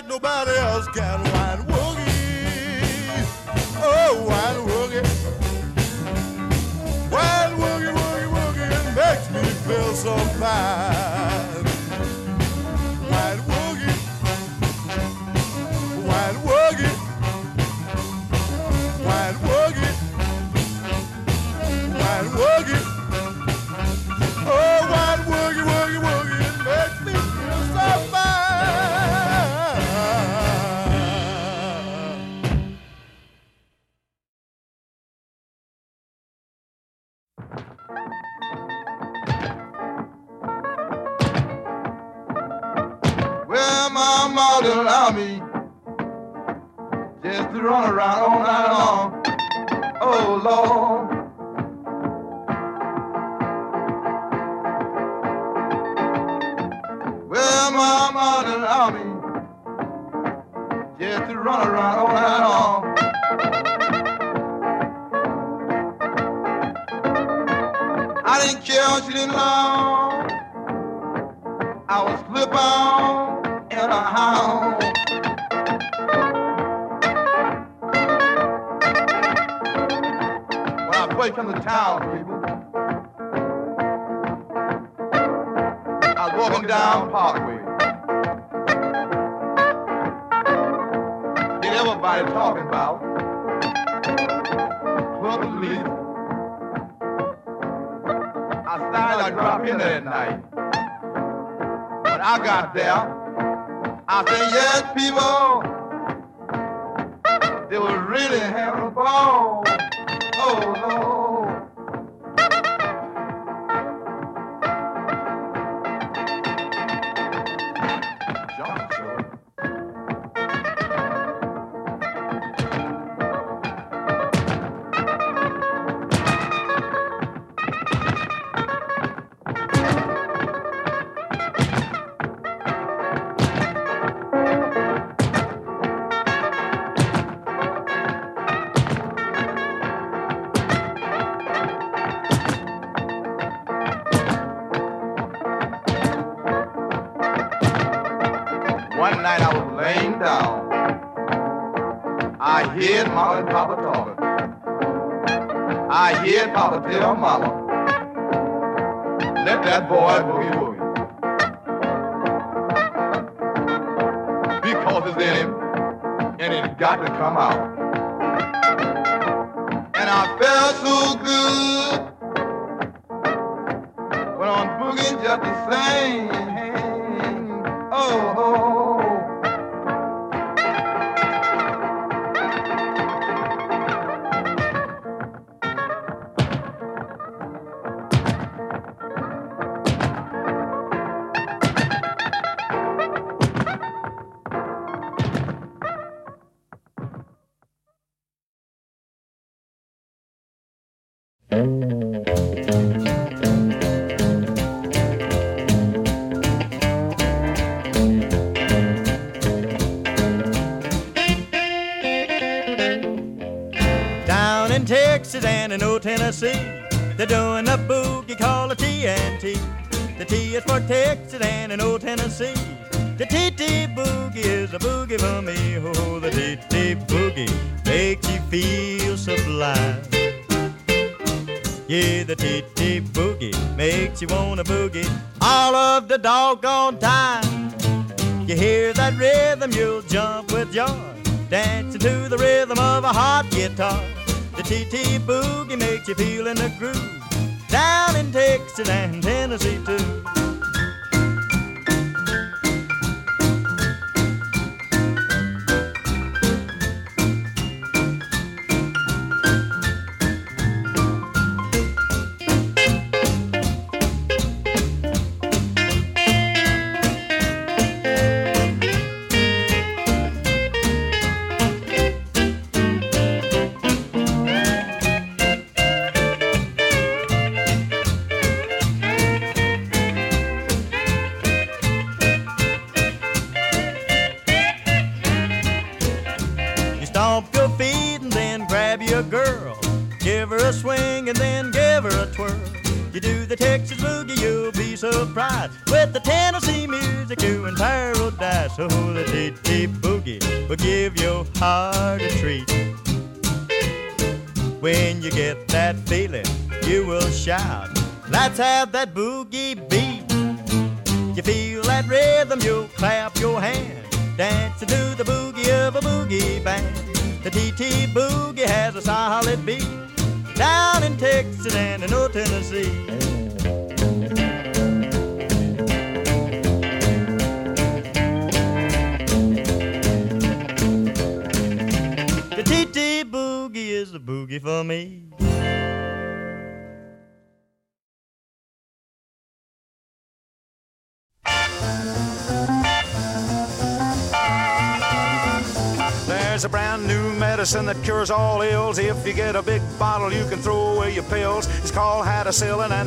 like nobody else can. Wine woogie, oh wine woogie, wine woogie, woogie, woogie, it makes me feel so fine. me just to run around all night long. Oh Lord. Well, my mother allowed me just to run around all night long. I didn't care, what she didn't know. I was flip out around. When I play from the town, people, I was walking down Parkway. Did everybody talking about club police? I started to drop in there at night. When I got there, I said, yes, people, they will really have a ball.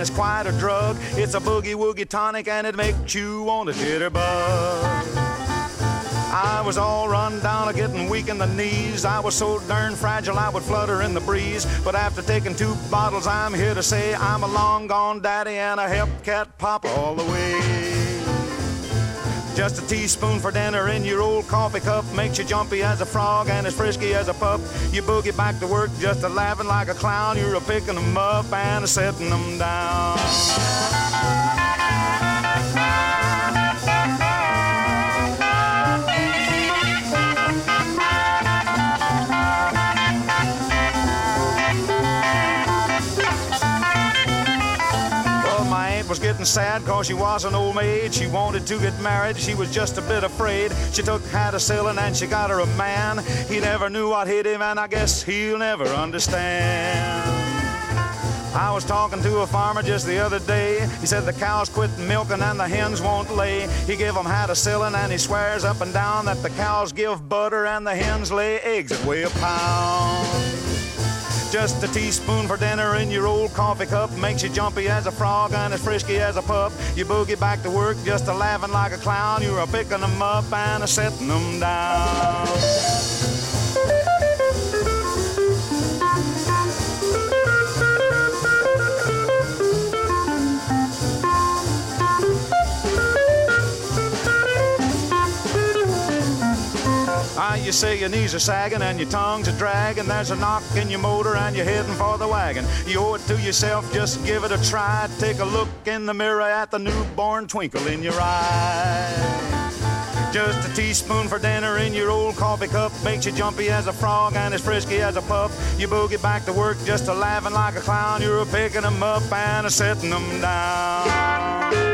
it's quite a drug. It's a boogie woogie tonic and it makes you want to jitterbug. I was all run down, a getting weak in the knees. I was so darn fragile, I would flutter in the breeze. But after taking two bottles, I'm here to say I'm a long gone daddy and a help cat pop all the way. Just a teaspoon for dinner in your old coffee cup makes you jumpy as a frog and as frisky as a pup. You boogie back to work just a laughing like a clown. You're a picking them up and a setting them down. Getting sad cause she was an old maid. She wanted to get married, she was just a bit afraid. She took had a ceiling and she got her a man. He never knew what hit him, and I guess he'll never understand. I was talking to a farmer just the other day. He said the cows quit milking and the hens won't lay. He gave 'em had a ceiling and he swears up and down that the cows give butter and the hens lay eggs that weigh a pound. Just a teaspoon for dinner in your old coffee cup makes you jumpy as a frog and as frisky as a pup. You boogie back to work just a laughing like a clown. You're a picking them up and a setting them down. Ah, you say your knees are sagging and your tongue's are dragging. There's a knock in your motor and you're heading for the wagon. You owe it to yourself, just give it a try. Take a look in the mirror at the newborn twinkle in your eye. Just a teaspoon for dinner in your old coffee cup makes you jumpy as a frog and as frisky as a pup. You boogie back to work just a laughing like a clown. You're a picking them up and a setting them down.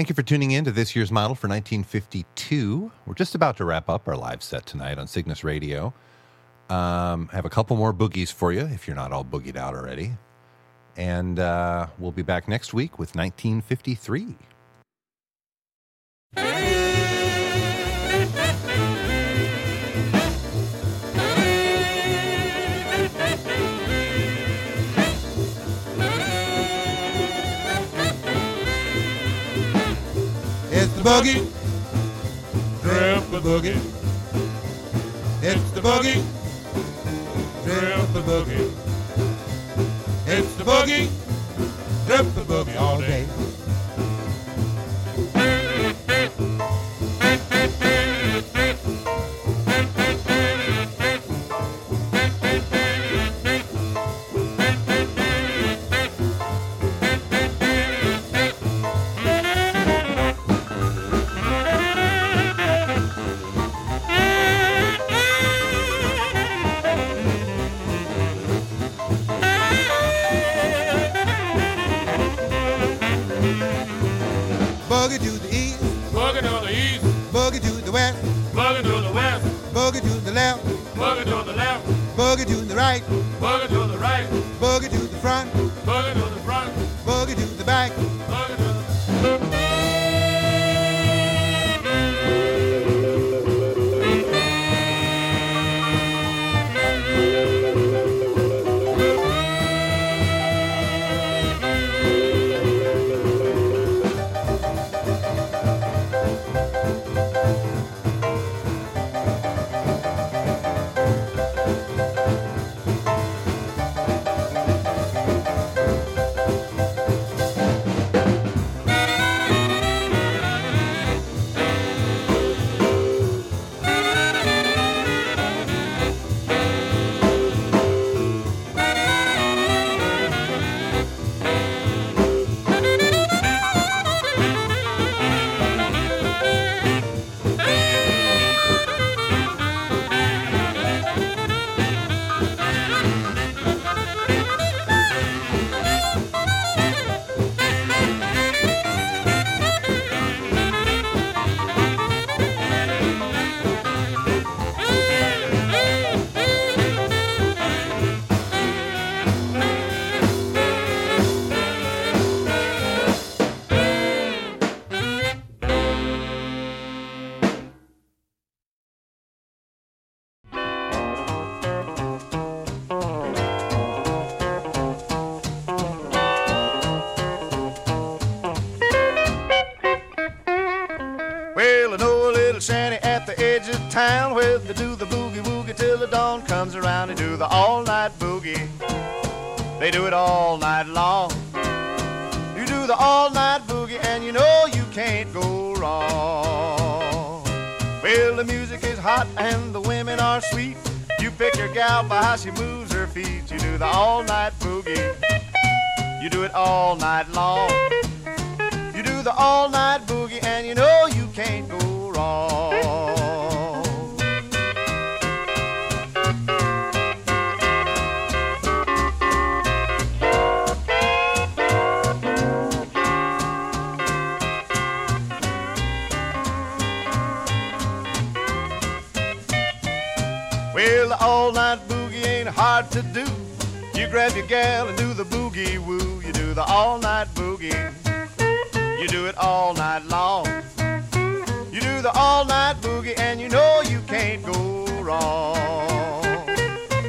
Thank you for tuning in to this year's model for 1952. We're just about to wrap up our live set tonight on Cygnus Radio. Um, I have a couple more boogies for you if you're not all boogied out already. And uh, we'll be back next week with 1953. The of town where they do the boogie woogie till the dawn comes around. They do the all night boogie. They do it all night long. You do the all night boogie and you know you can't go wrong. Well, the music is hot and the women are sweet. You pick your gal by how she moves her feet. You do the all night boogie. You do it all night long. You do the all You do it all night long. You do the all night boogie and you know you can't go wrong.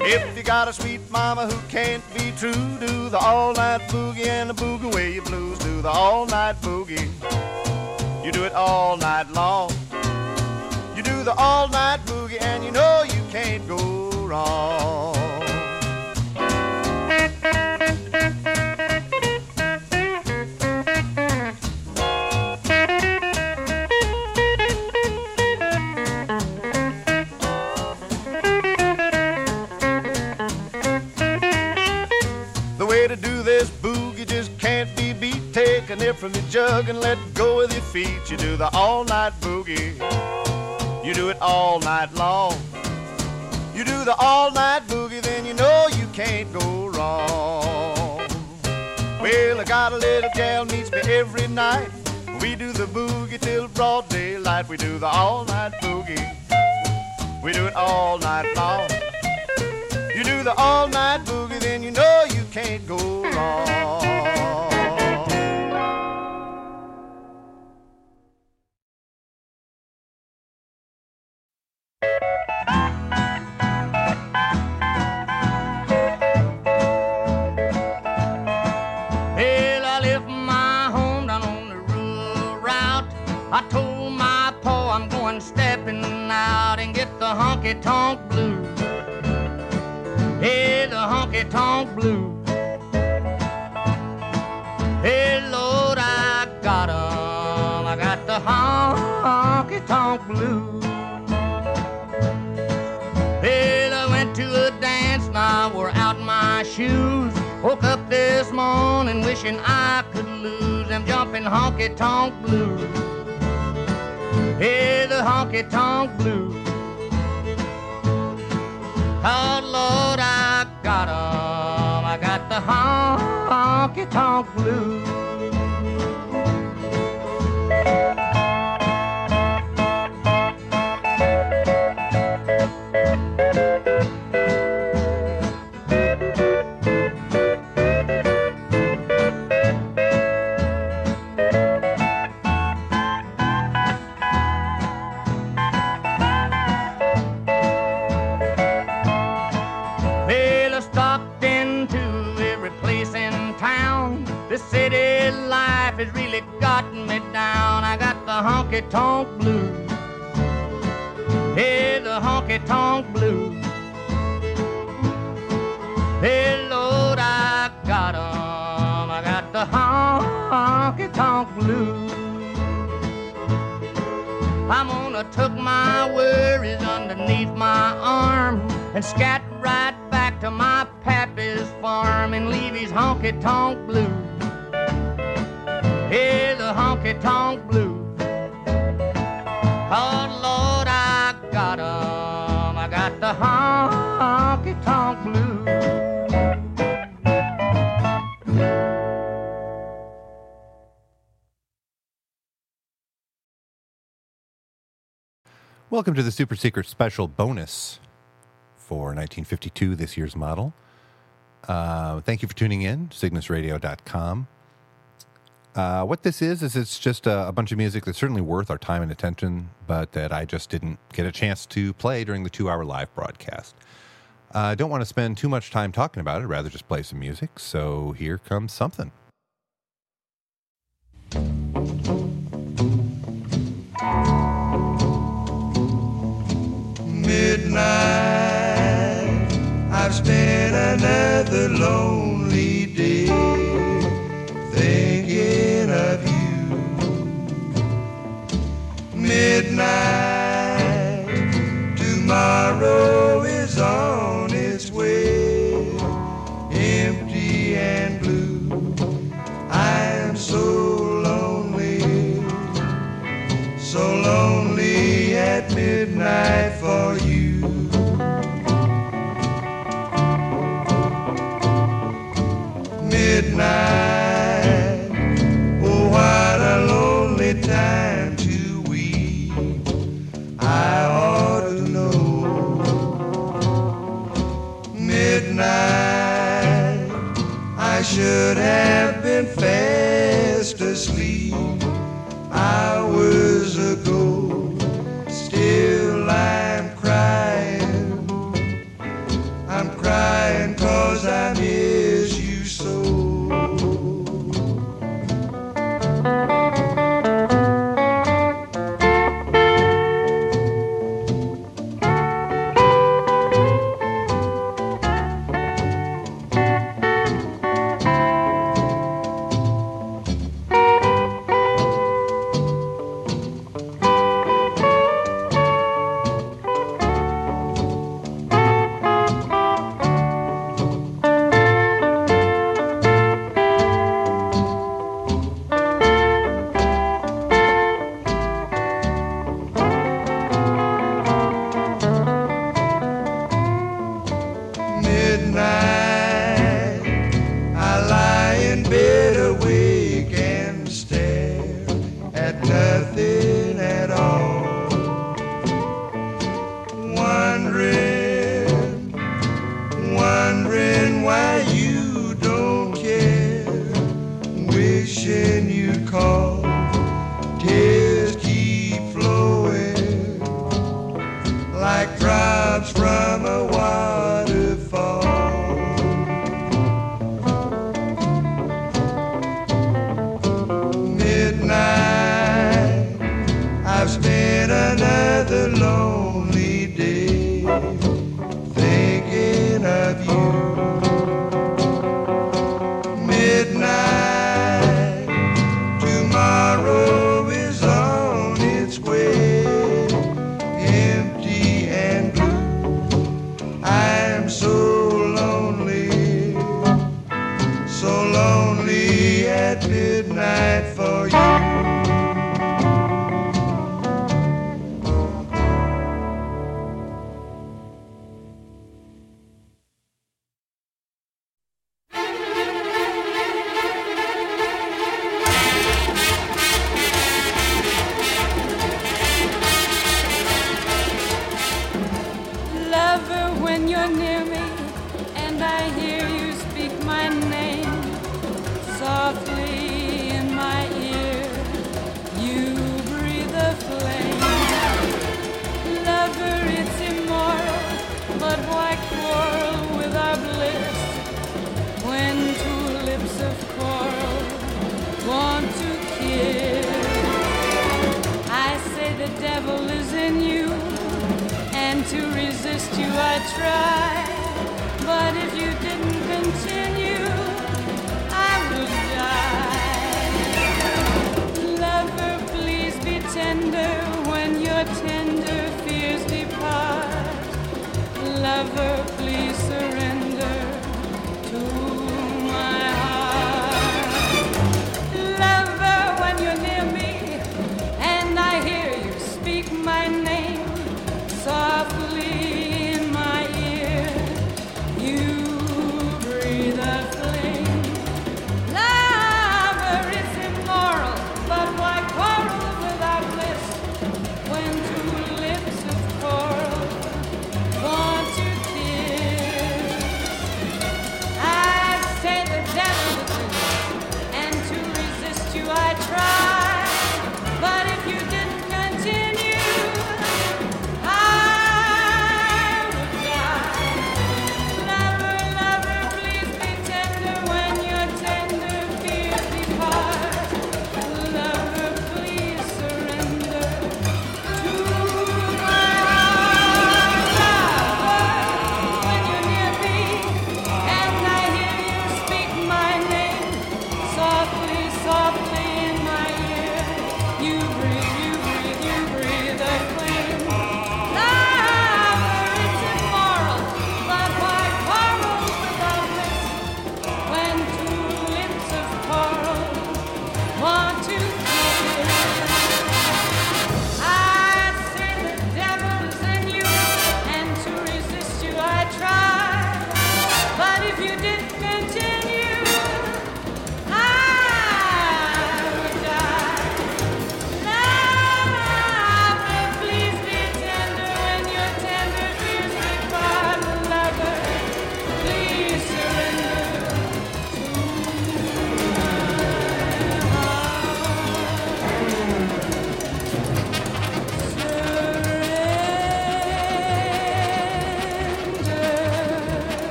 If you got a sweet mama who can't be true, do the all night boogie and the boogie way blues. Do the all night boogie. You do it all night long. You do the all night boogie and you know you can't go wrong. Nip from your jug and let go with your feet. You do the all night boogie. You do it all night long. You do the all night boogie, then you know you can't go wrong. Well, I got a little gal meets me every night. We do the boogie till broad daylight. We do the all night boogie. We do it all night long. You do the all night boogie, then you know you can't go wrong. Honky tonk blues. Hey, the honky tonk blues. Hey, Lord, I got 'em. I got the honky tonk blues. Well, I went to a dance and I wore out my shoes. Woke up this morning wishing I could lose them jumping honky tonk blues. Hey, the honky tonk blues. Oh, Lord, I got 'em. I got the honky tonk blues. Honky tonk blues. Hey, the honky tonk blues. Hey, Lord, I got 'em. I got the honky tonk blues. I'm gonna tuck my worries underneath my arm and scat right back to my pappy's farm and leave his honky tonk blues. Hey, the honky tonk blues. Oh Lord, I got 'em. I got the honky tonk blues. Welcome to the Super Secret Special bonus for 1952, this year's model. Uh, thank you for tuning in, cygnusradio.com. Uh, what this is, is it's just a, a bunch of music that's certainly worth our time and attention, but that I just didn't get a chance to play during the two hour live broadcast. Uh, I don't want to spend too much time talking about it, rather just play some music. So here comes something. midnight. I've spent another lonely day Midnight, tomorrow is on its way, empty and blue. I am so lonely, so lonely at midnight for you. Midnight, should have been fast asleep hours ago. Still I'm crying. I'm crying cause I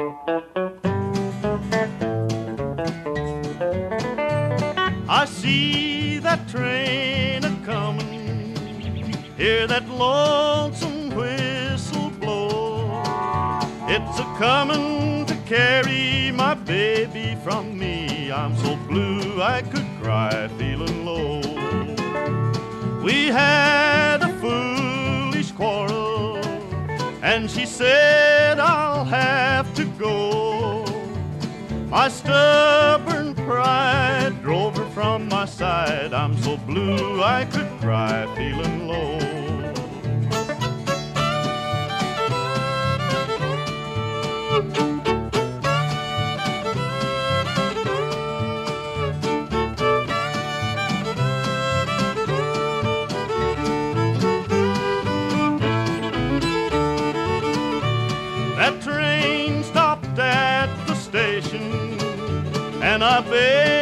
I see that train a comin', hear that lonesome whistle blow. It's a comin' to carry my baby from me. I'm so blue I could cry, feelin' low. We had a foolish quarrel, and she said I'll have go. My stubborn pride drove her from my side. I'm so blue I could cry, feeling low. saber.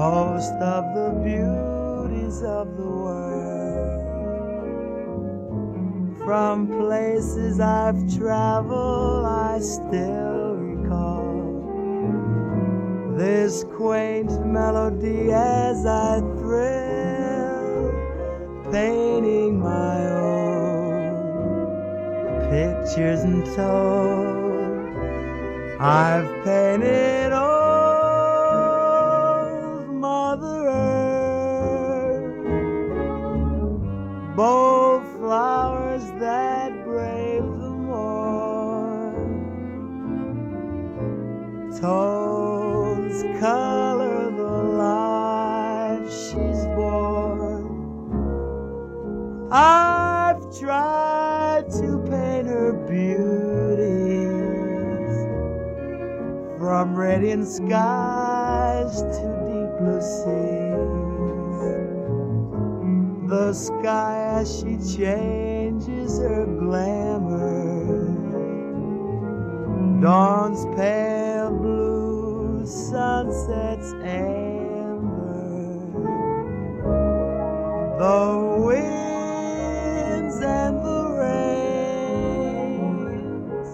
most of the beauties of the world. From places I've traveled, I still recall this quaint melody as I thrill, painting my own pictures and tone. I've painted tones color the life she's born. I've tried to paint her beauties from radiant skies to deep blue seas. The sky as she changes her glamour dawns pale sunset's amber. The winds and the rains,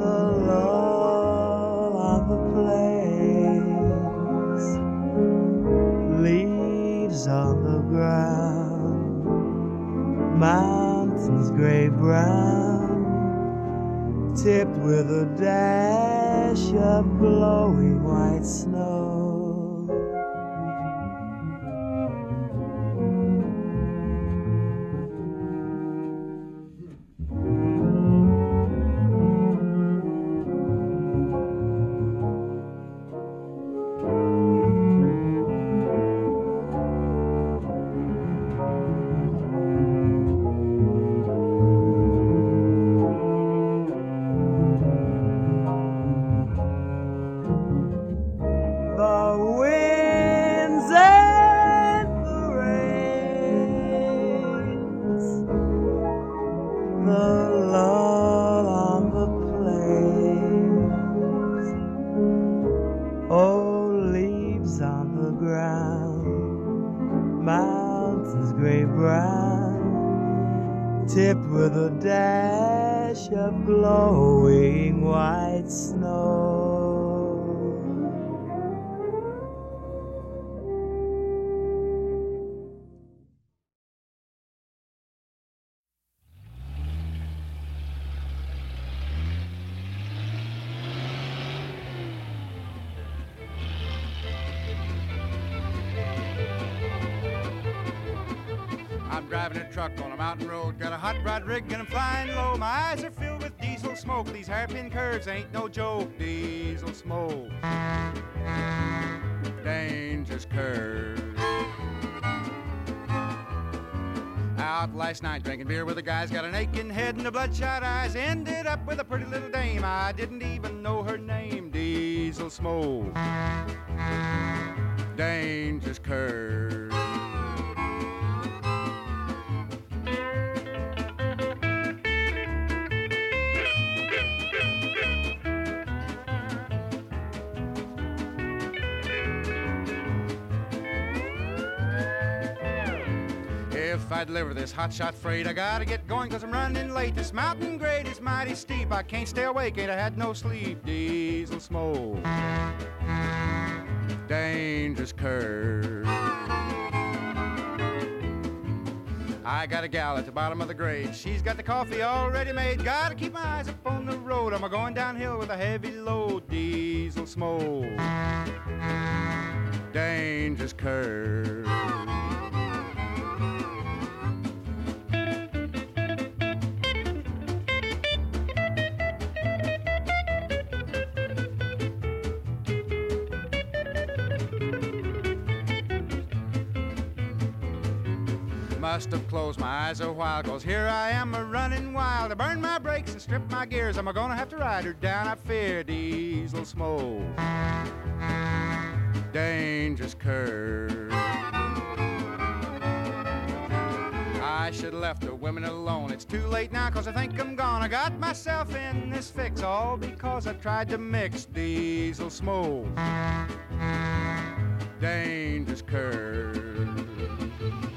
the lull on the plains, leaves on the ground, mountains gray brown, tipped with a dash of glowing got a hot rod rig and I'm flying low. My eyes are filled with diesel smoke. These hairpin curves ain't no joke. Diesel smoke, dangerous curve. Out last night drinking beer with the guys, got an aching head and the bloodshot eyes. Ended up with a pretty little dame. I didn't even know her name. Diesel smoke, dangerous curves. I deliver this hotshot freight, I gotta get going cause I'm running late. This mountain grade is mighty steep. I can't stay awake, ain't I had no sleep. Diesel smoke, dangerous curve. I got a gal at the bottom of the grade. She's got the coffee already made. Gotta keep my eyes up on the road. I'm a going downhill with a heavy load. Diesel smoke, dangerous curve. Must have closed my eyes a while, cause here I am a running wild. I burn my brakes and strip my gears. I'm a gonna have to ride her down, I fear diesel smoke. Dangerous curve. I should have left the women alone. It's too late now, cause I think I'm gone. I got myself in this fix, all because I tried to mix diesel smoke. Dangerous curve.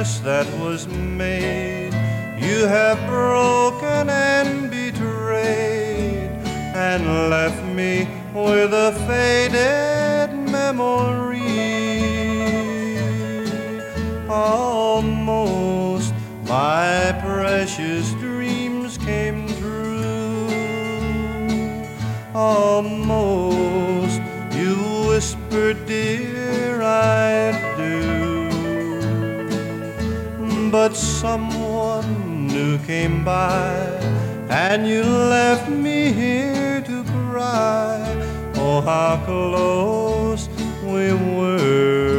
promise that was made. You have broken and betrayed and left me with a faded memory. Almost my precious dreams came true. Almost you whispered dear but someone new came by, and you left me here to cry. Oh, how close we were.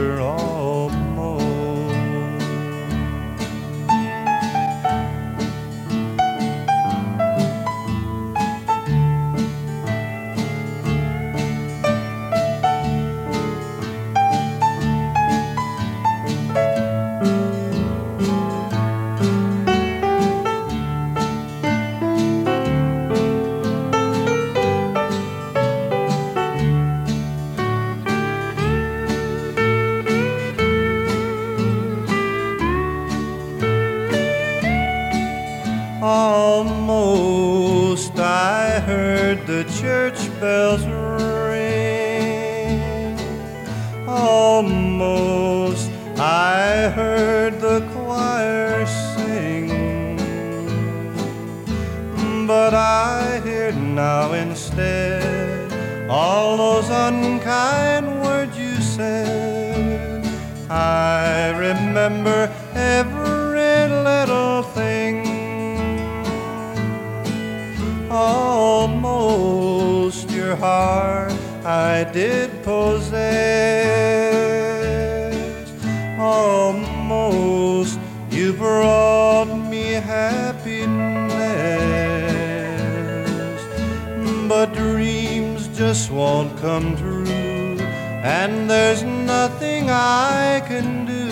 and there's nothing I can do.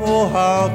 Oh, how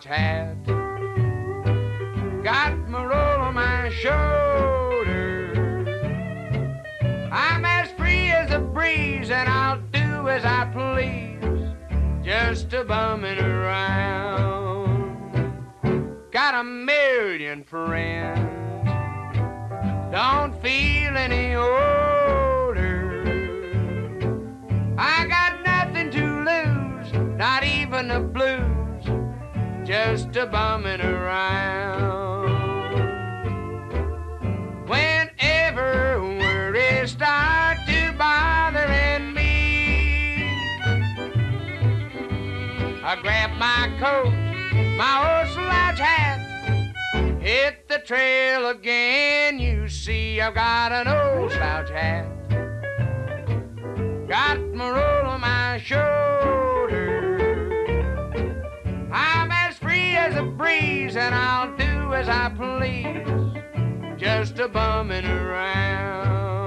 slouch hat. Got my roll on my shoulder. I'm as free as a breeze and I'll do as I please. Just a bumming around. Got a million friends. Don't feel any older. I got nothing to lose, not even the blues, just a bumming around. Whenever worries start to bothering me, I grab my coat, my old slouch hat, hit the trail again. You see, I've got an old slouch hat. Got my roll on my shoulder. A breeze, and I'll do as I please. Just a bumming around.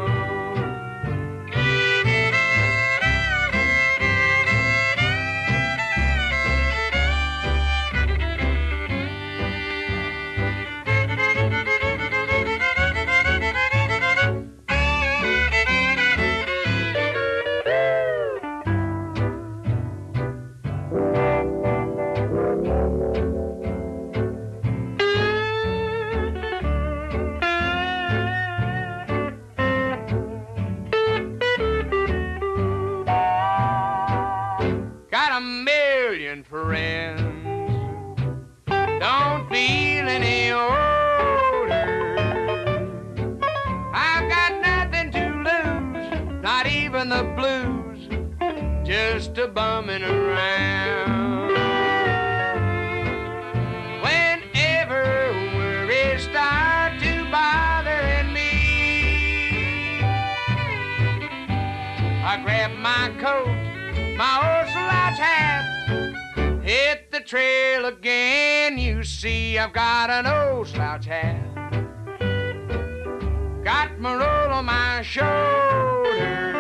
Just a bumming around. Whenever to me, I grab my coat my old slouch hat. Hit the trail again, you see, I've got an old slouch hat. Got my roll on my shoulder.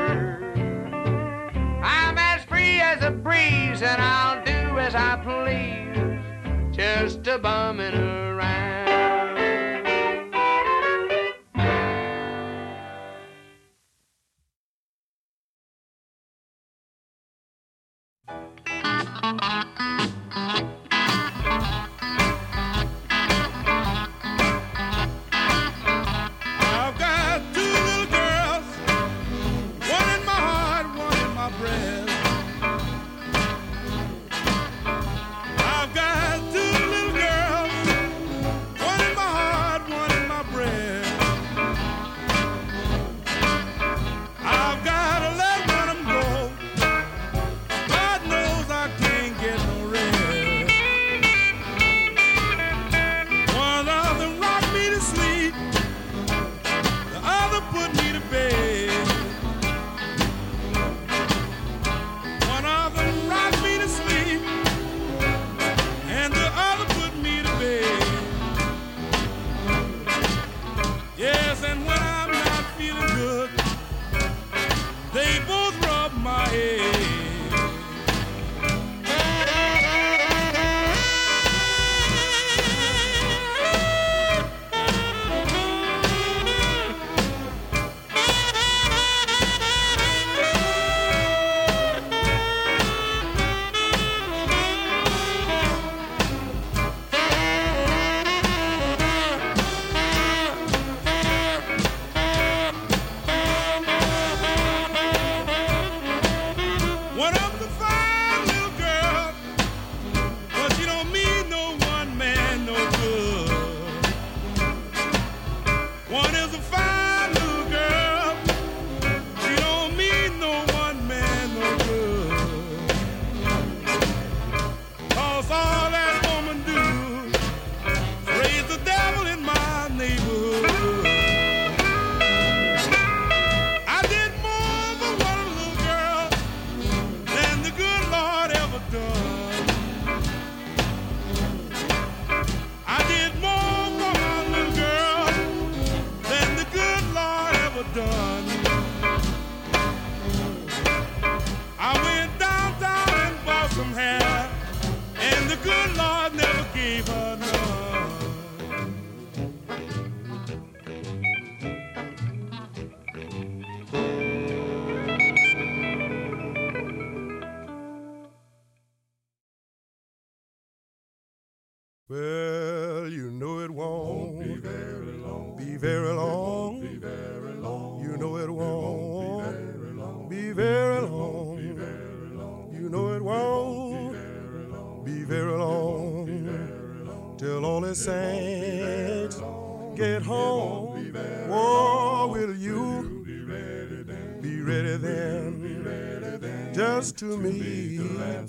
As a breeze, and I'll do as I please, just a bumming around. I've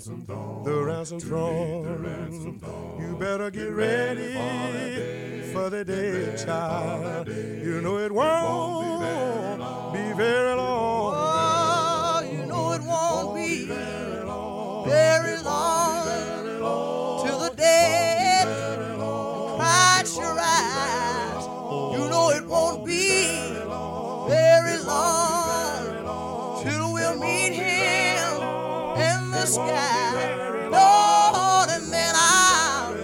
Some thong. sky. Lord, and then I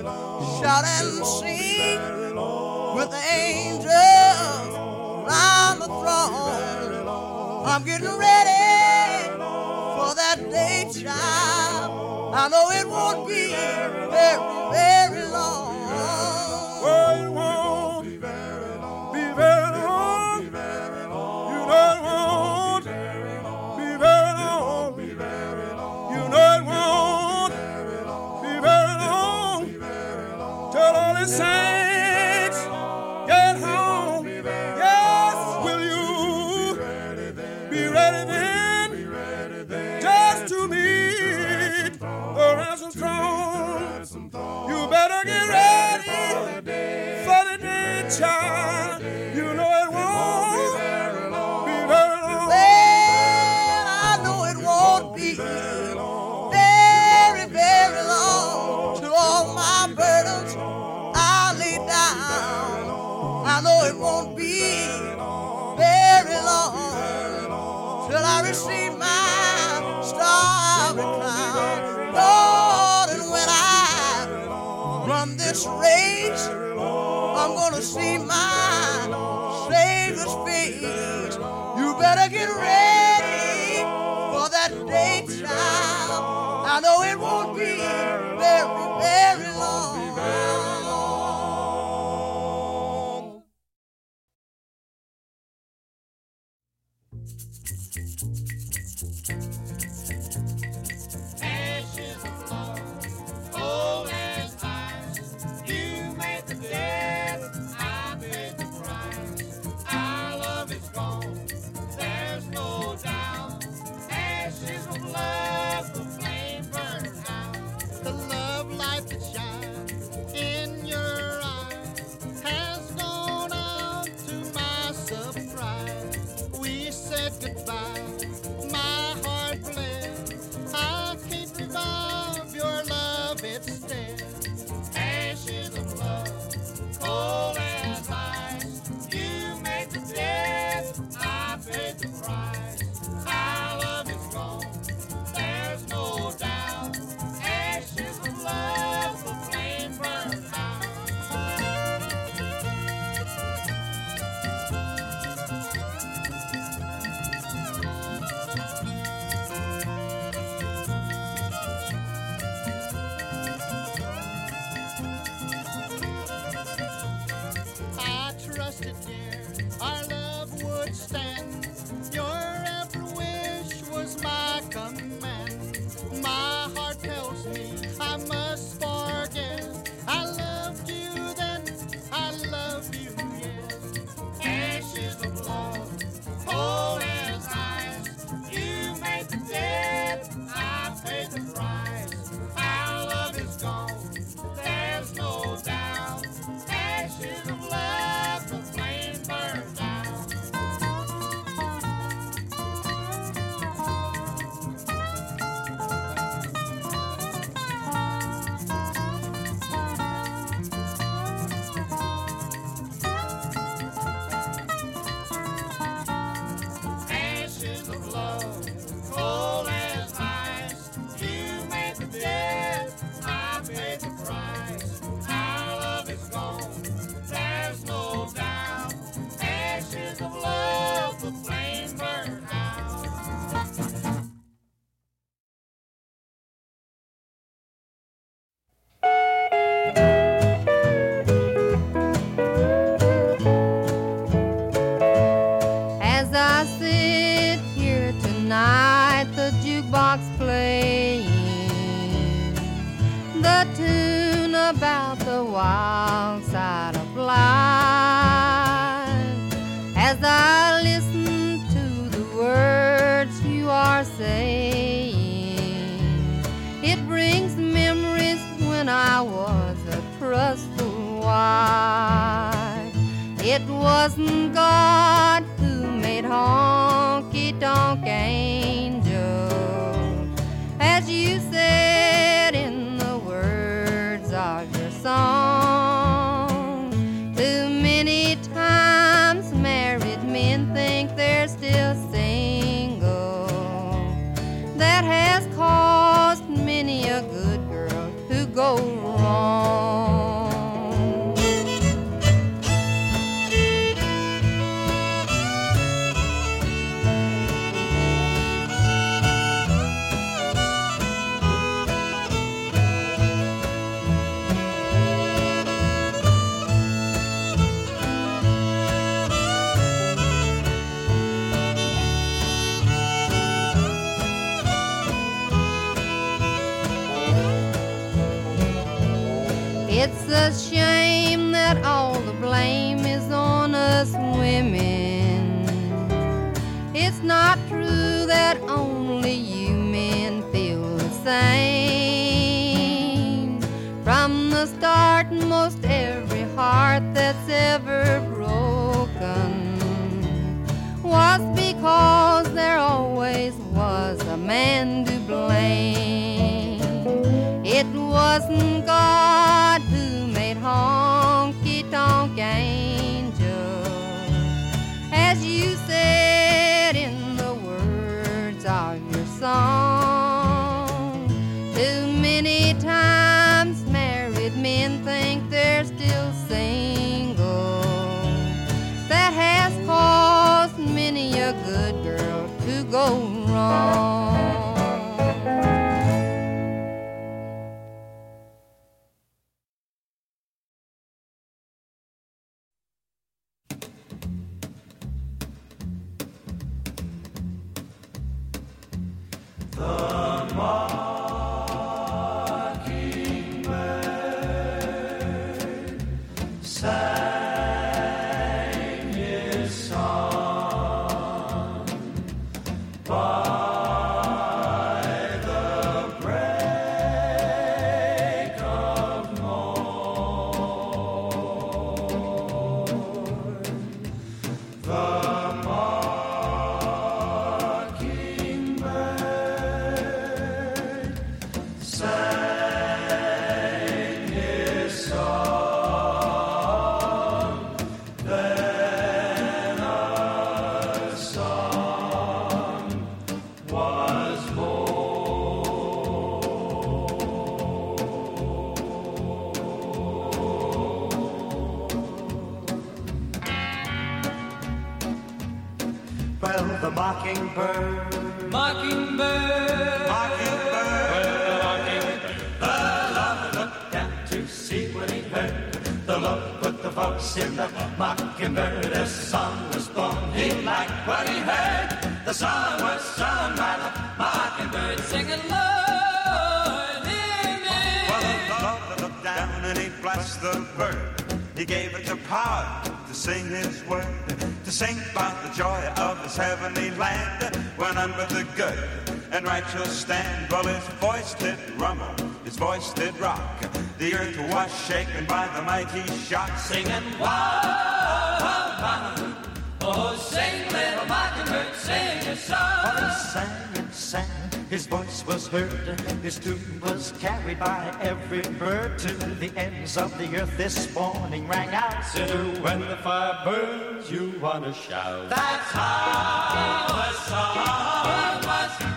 shout and sing with the angels round the throne. I'm getting ready for that day, child. I know it won't be very, very the mighty shot, singing wild, Oh, sing, little mockingbird, sing a song. Oh, he sang and sang, his voice was heard, his tune was carried by every bird to the ends of the earth. This morning rang out. Sinner, when the fire burns, you wanna shout. That's how a song was.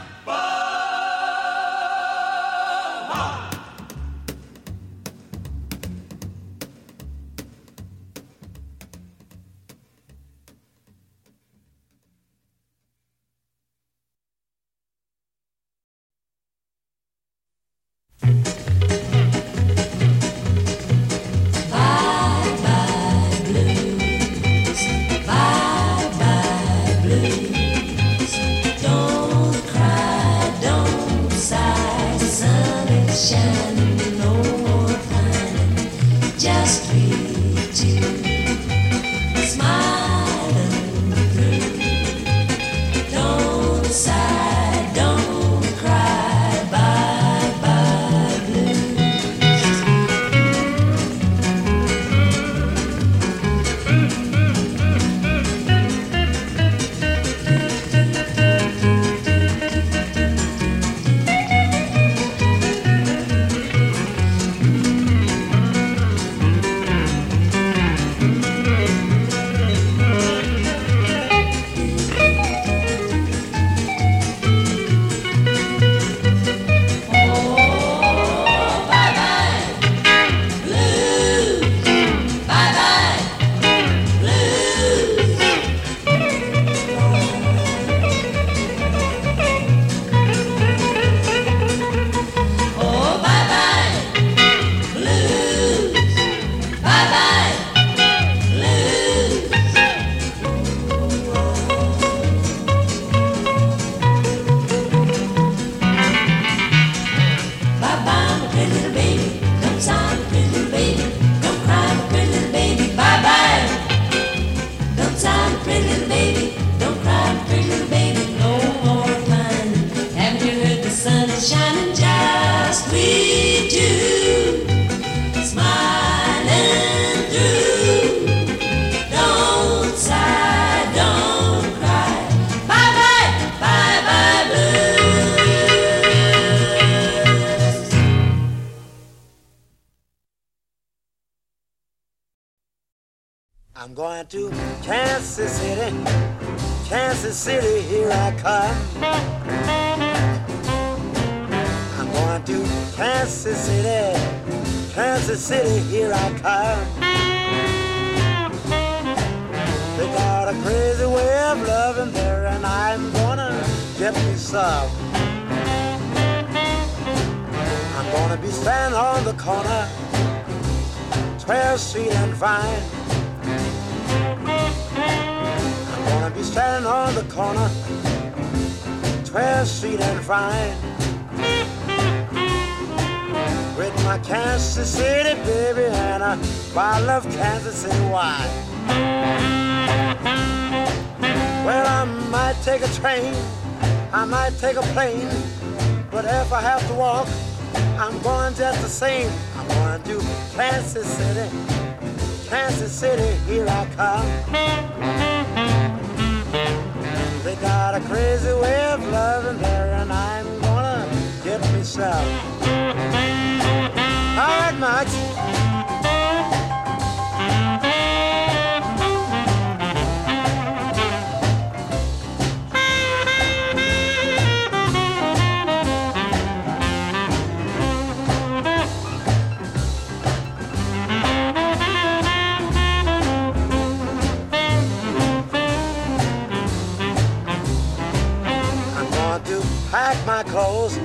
Pack my clothes,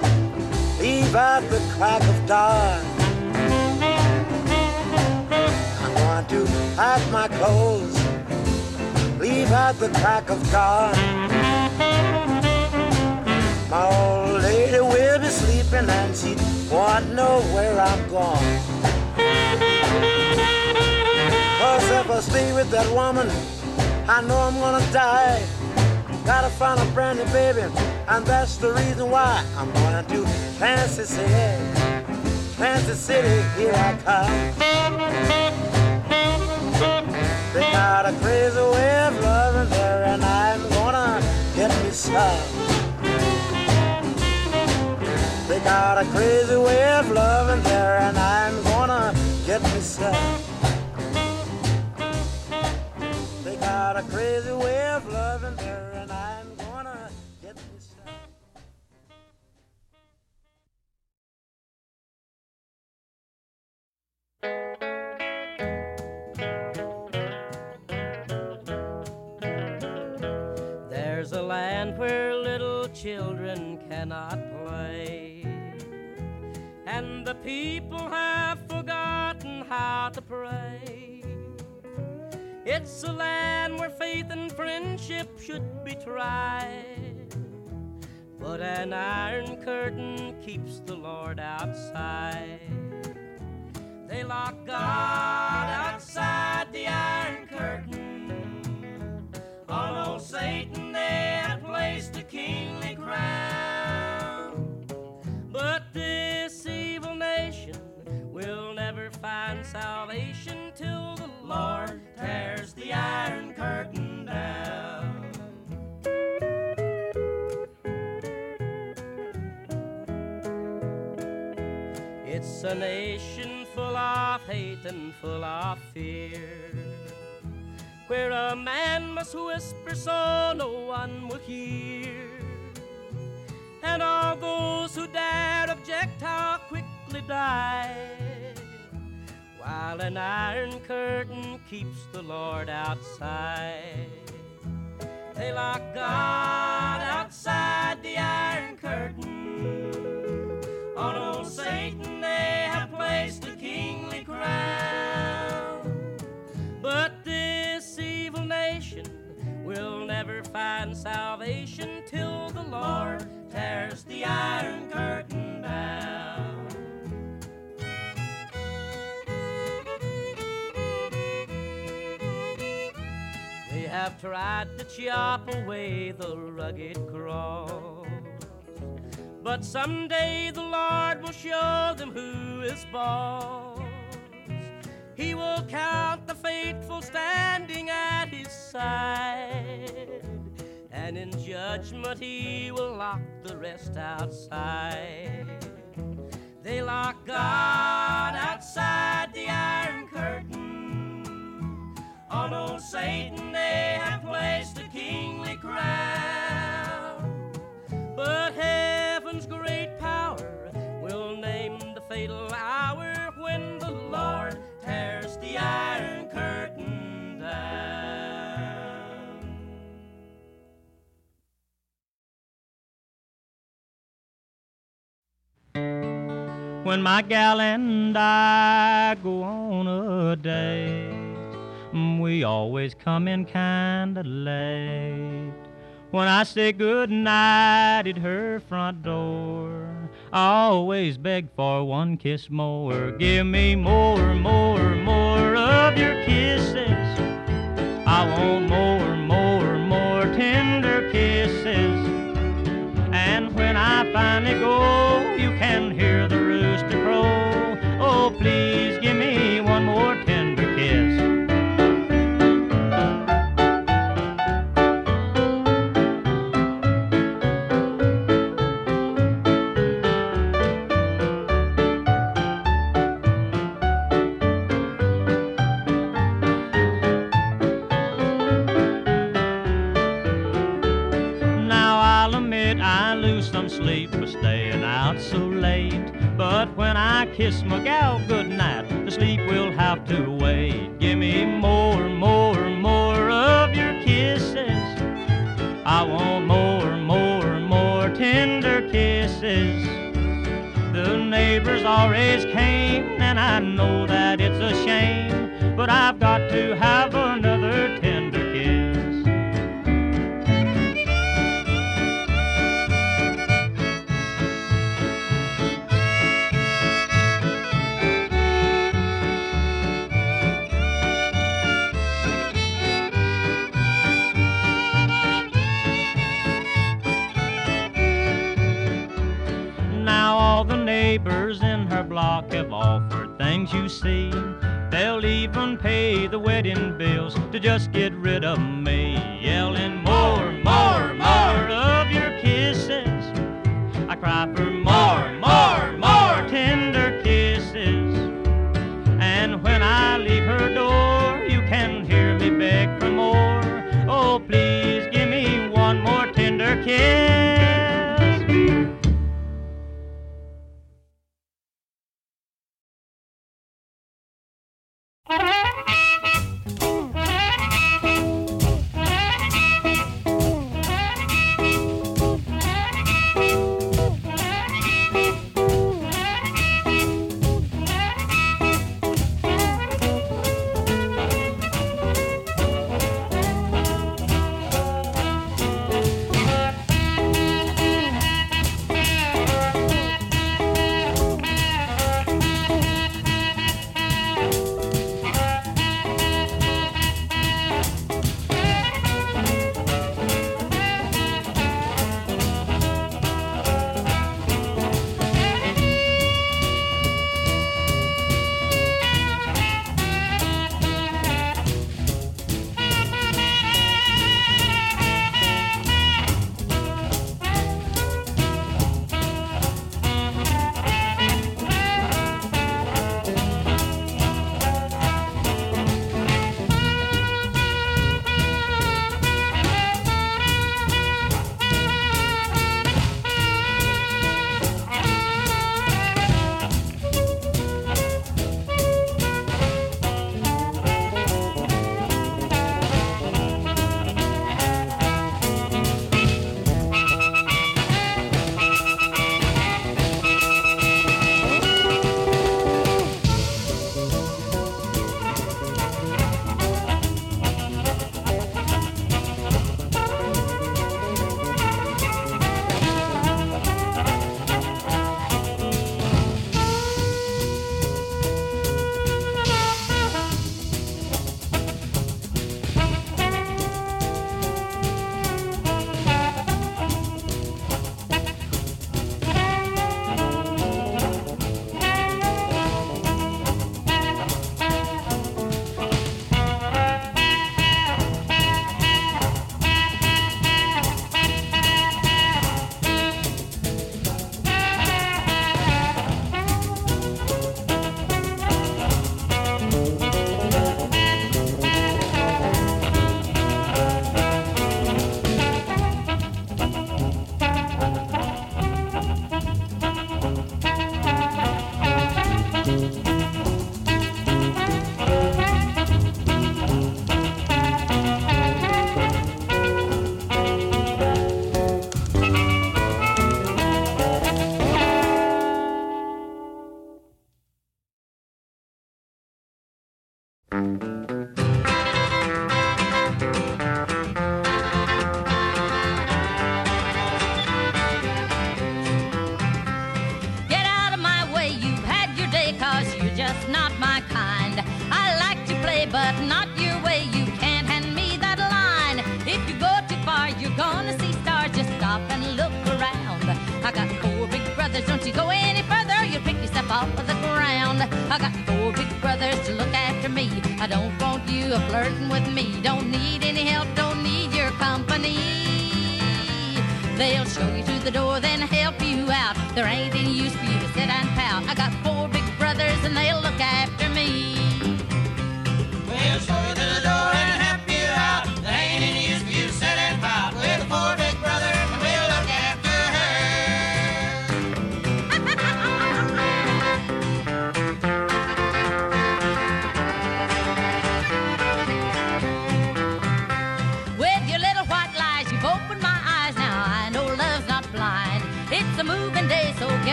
leave out the crack of dawn. I'm going to pack my clothes, leave out the crack of dawn. My old lady will be sleeping and she won't know where I'm gone. Cause if I stay with that woman, I know I'm gonna die. Gotta find a brand new baby, and that's the reason why I'm to do Kansas City. Kansas City, here I come. They got a crazy way of loving there, and I'm gonna get me some. They got a crazy way of loving there, and I'm gonna get me some. They got a crazy way of loving there, children cannot play, and the people have forgotten how to pray. It's a land where faith and friendship should be tried, but an iron curtain keeps the Lord outside. They lock God outside the iron curtain. Old Satan they have a kingly crown. But this evil nation will never find salvation till the Lord tears the iron curtain down. It's a nation full of hate and full of fear where a man must whisper so no one will hear. And all those who dare object how quickly die, while an iron curtain keeps the Lord outside. They lock God outside the iron curtain. On will never find salvation till the Lord tears the iron curtain down. They have tried to chop away the rugged cross, But someday the Lord will show them who is boss. He will count the faithful standing at his side. And in judgment he will lock the rest outside. They lock God outside the iron curtain. On old Satan they have placed a kingly crown. But heaven's great power will name the fatal hour When my gal and I go on a date, mm, we always come in kinda late. When I say good night at her front door, I always beg for one kiss more. Give me more, more, more of your kisses. I want more, more, more tender kisses. When I finally go, you can hear the rooster crow. Oh, please give me But when I kiss my gal goodnight, the sleep will have to wait. Give me more, more, more of your kisses. I want more, more, more tender kisses. The neighbors always came, and I know that it's a shame, but I've got to have another block have offered things you see. They'll even pay the wedding bills to just get rid of me. Yelling more, more, more of your kisses. I cry for more, more, more tender kisses. And when I leave her door, you can hear me beg for more. Oh, please give me one more tender kiss.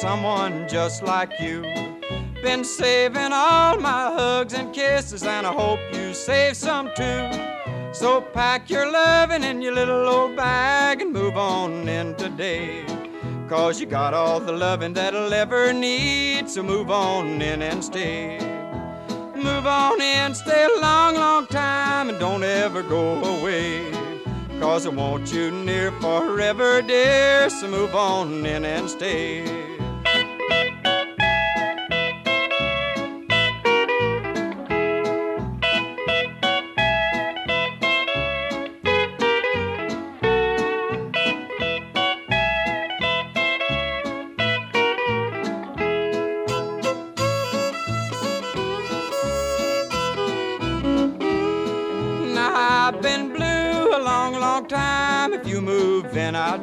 Someone just like you. Been saving all my hugs and kisses, and I hope you save some too. So pack your loving in your little old bag and move on in today. Cause you got all the loving that'll ever need, so move on in and stay. Move on in, stay a long, long time, and don't ever go away. Cause I want you near forever, dear, so move on in and stay.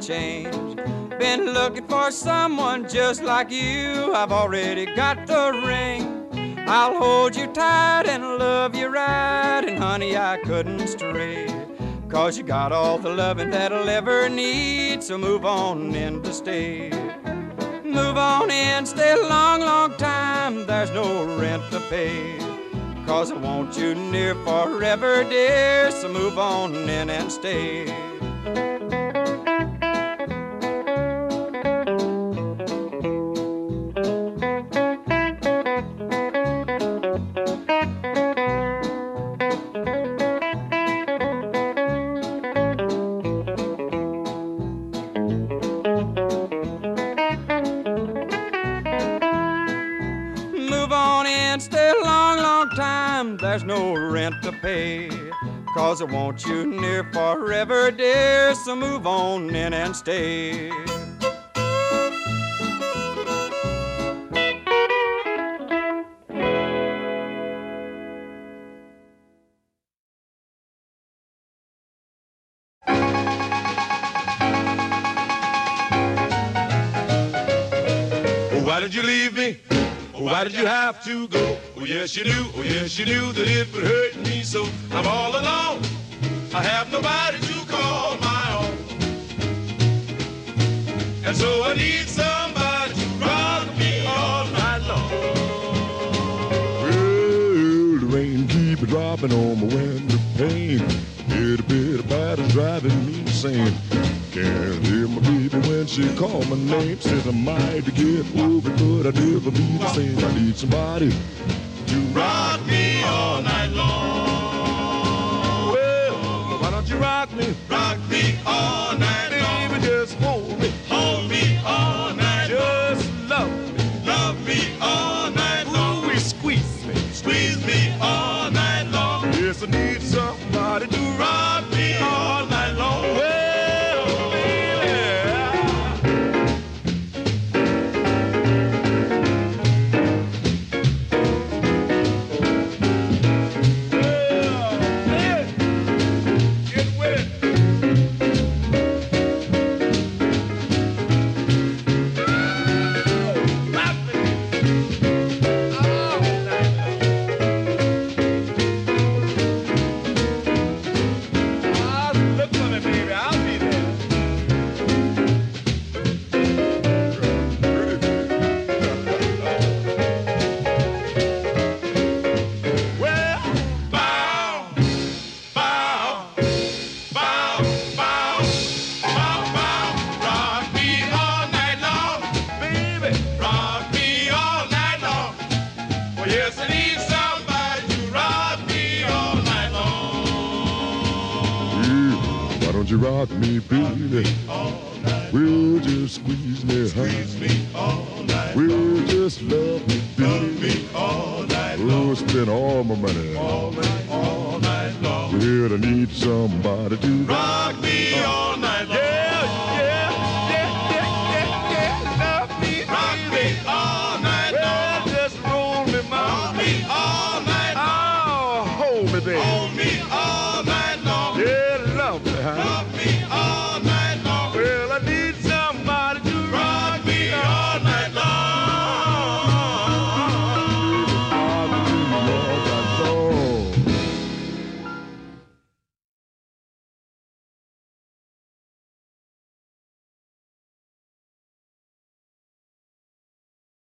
Change. Been looking for someone just like you. I've already got the ring. I'll hold you tight and love you right. And honey, I couldn't stray. Cause you got all the loving that'll ever need. So move on in to stay. Move on in, stay a long, long time. There's no rent to pay. Cause I want you near forever, dear. So move on in and stay. Cause I want you near forever, dear. So move on in and stay. Oh, why did you leave me? Oh, why did you have to go? Oh, yes, you knew. Oh, yes, you knew that it would hurt Can't hear my baby when she call my name. Says I might get over, but I'll never be the same. I need somebody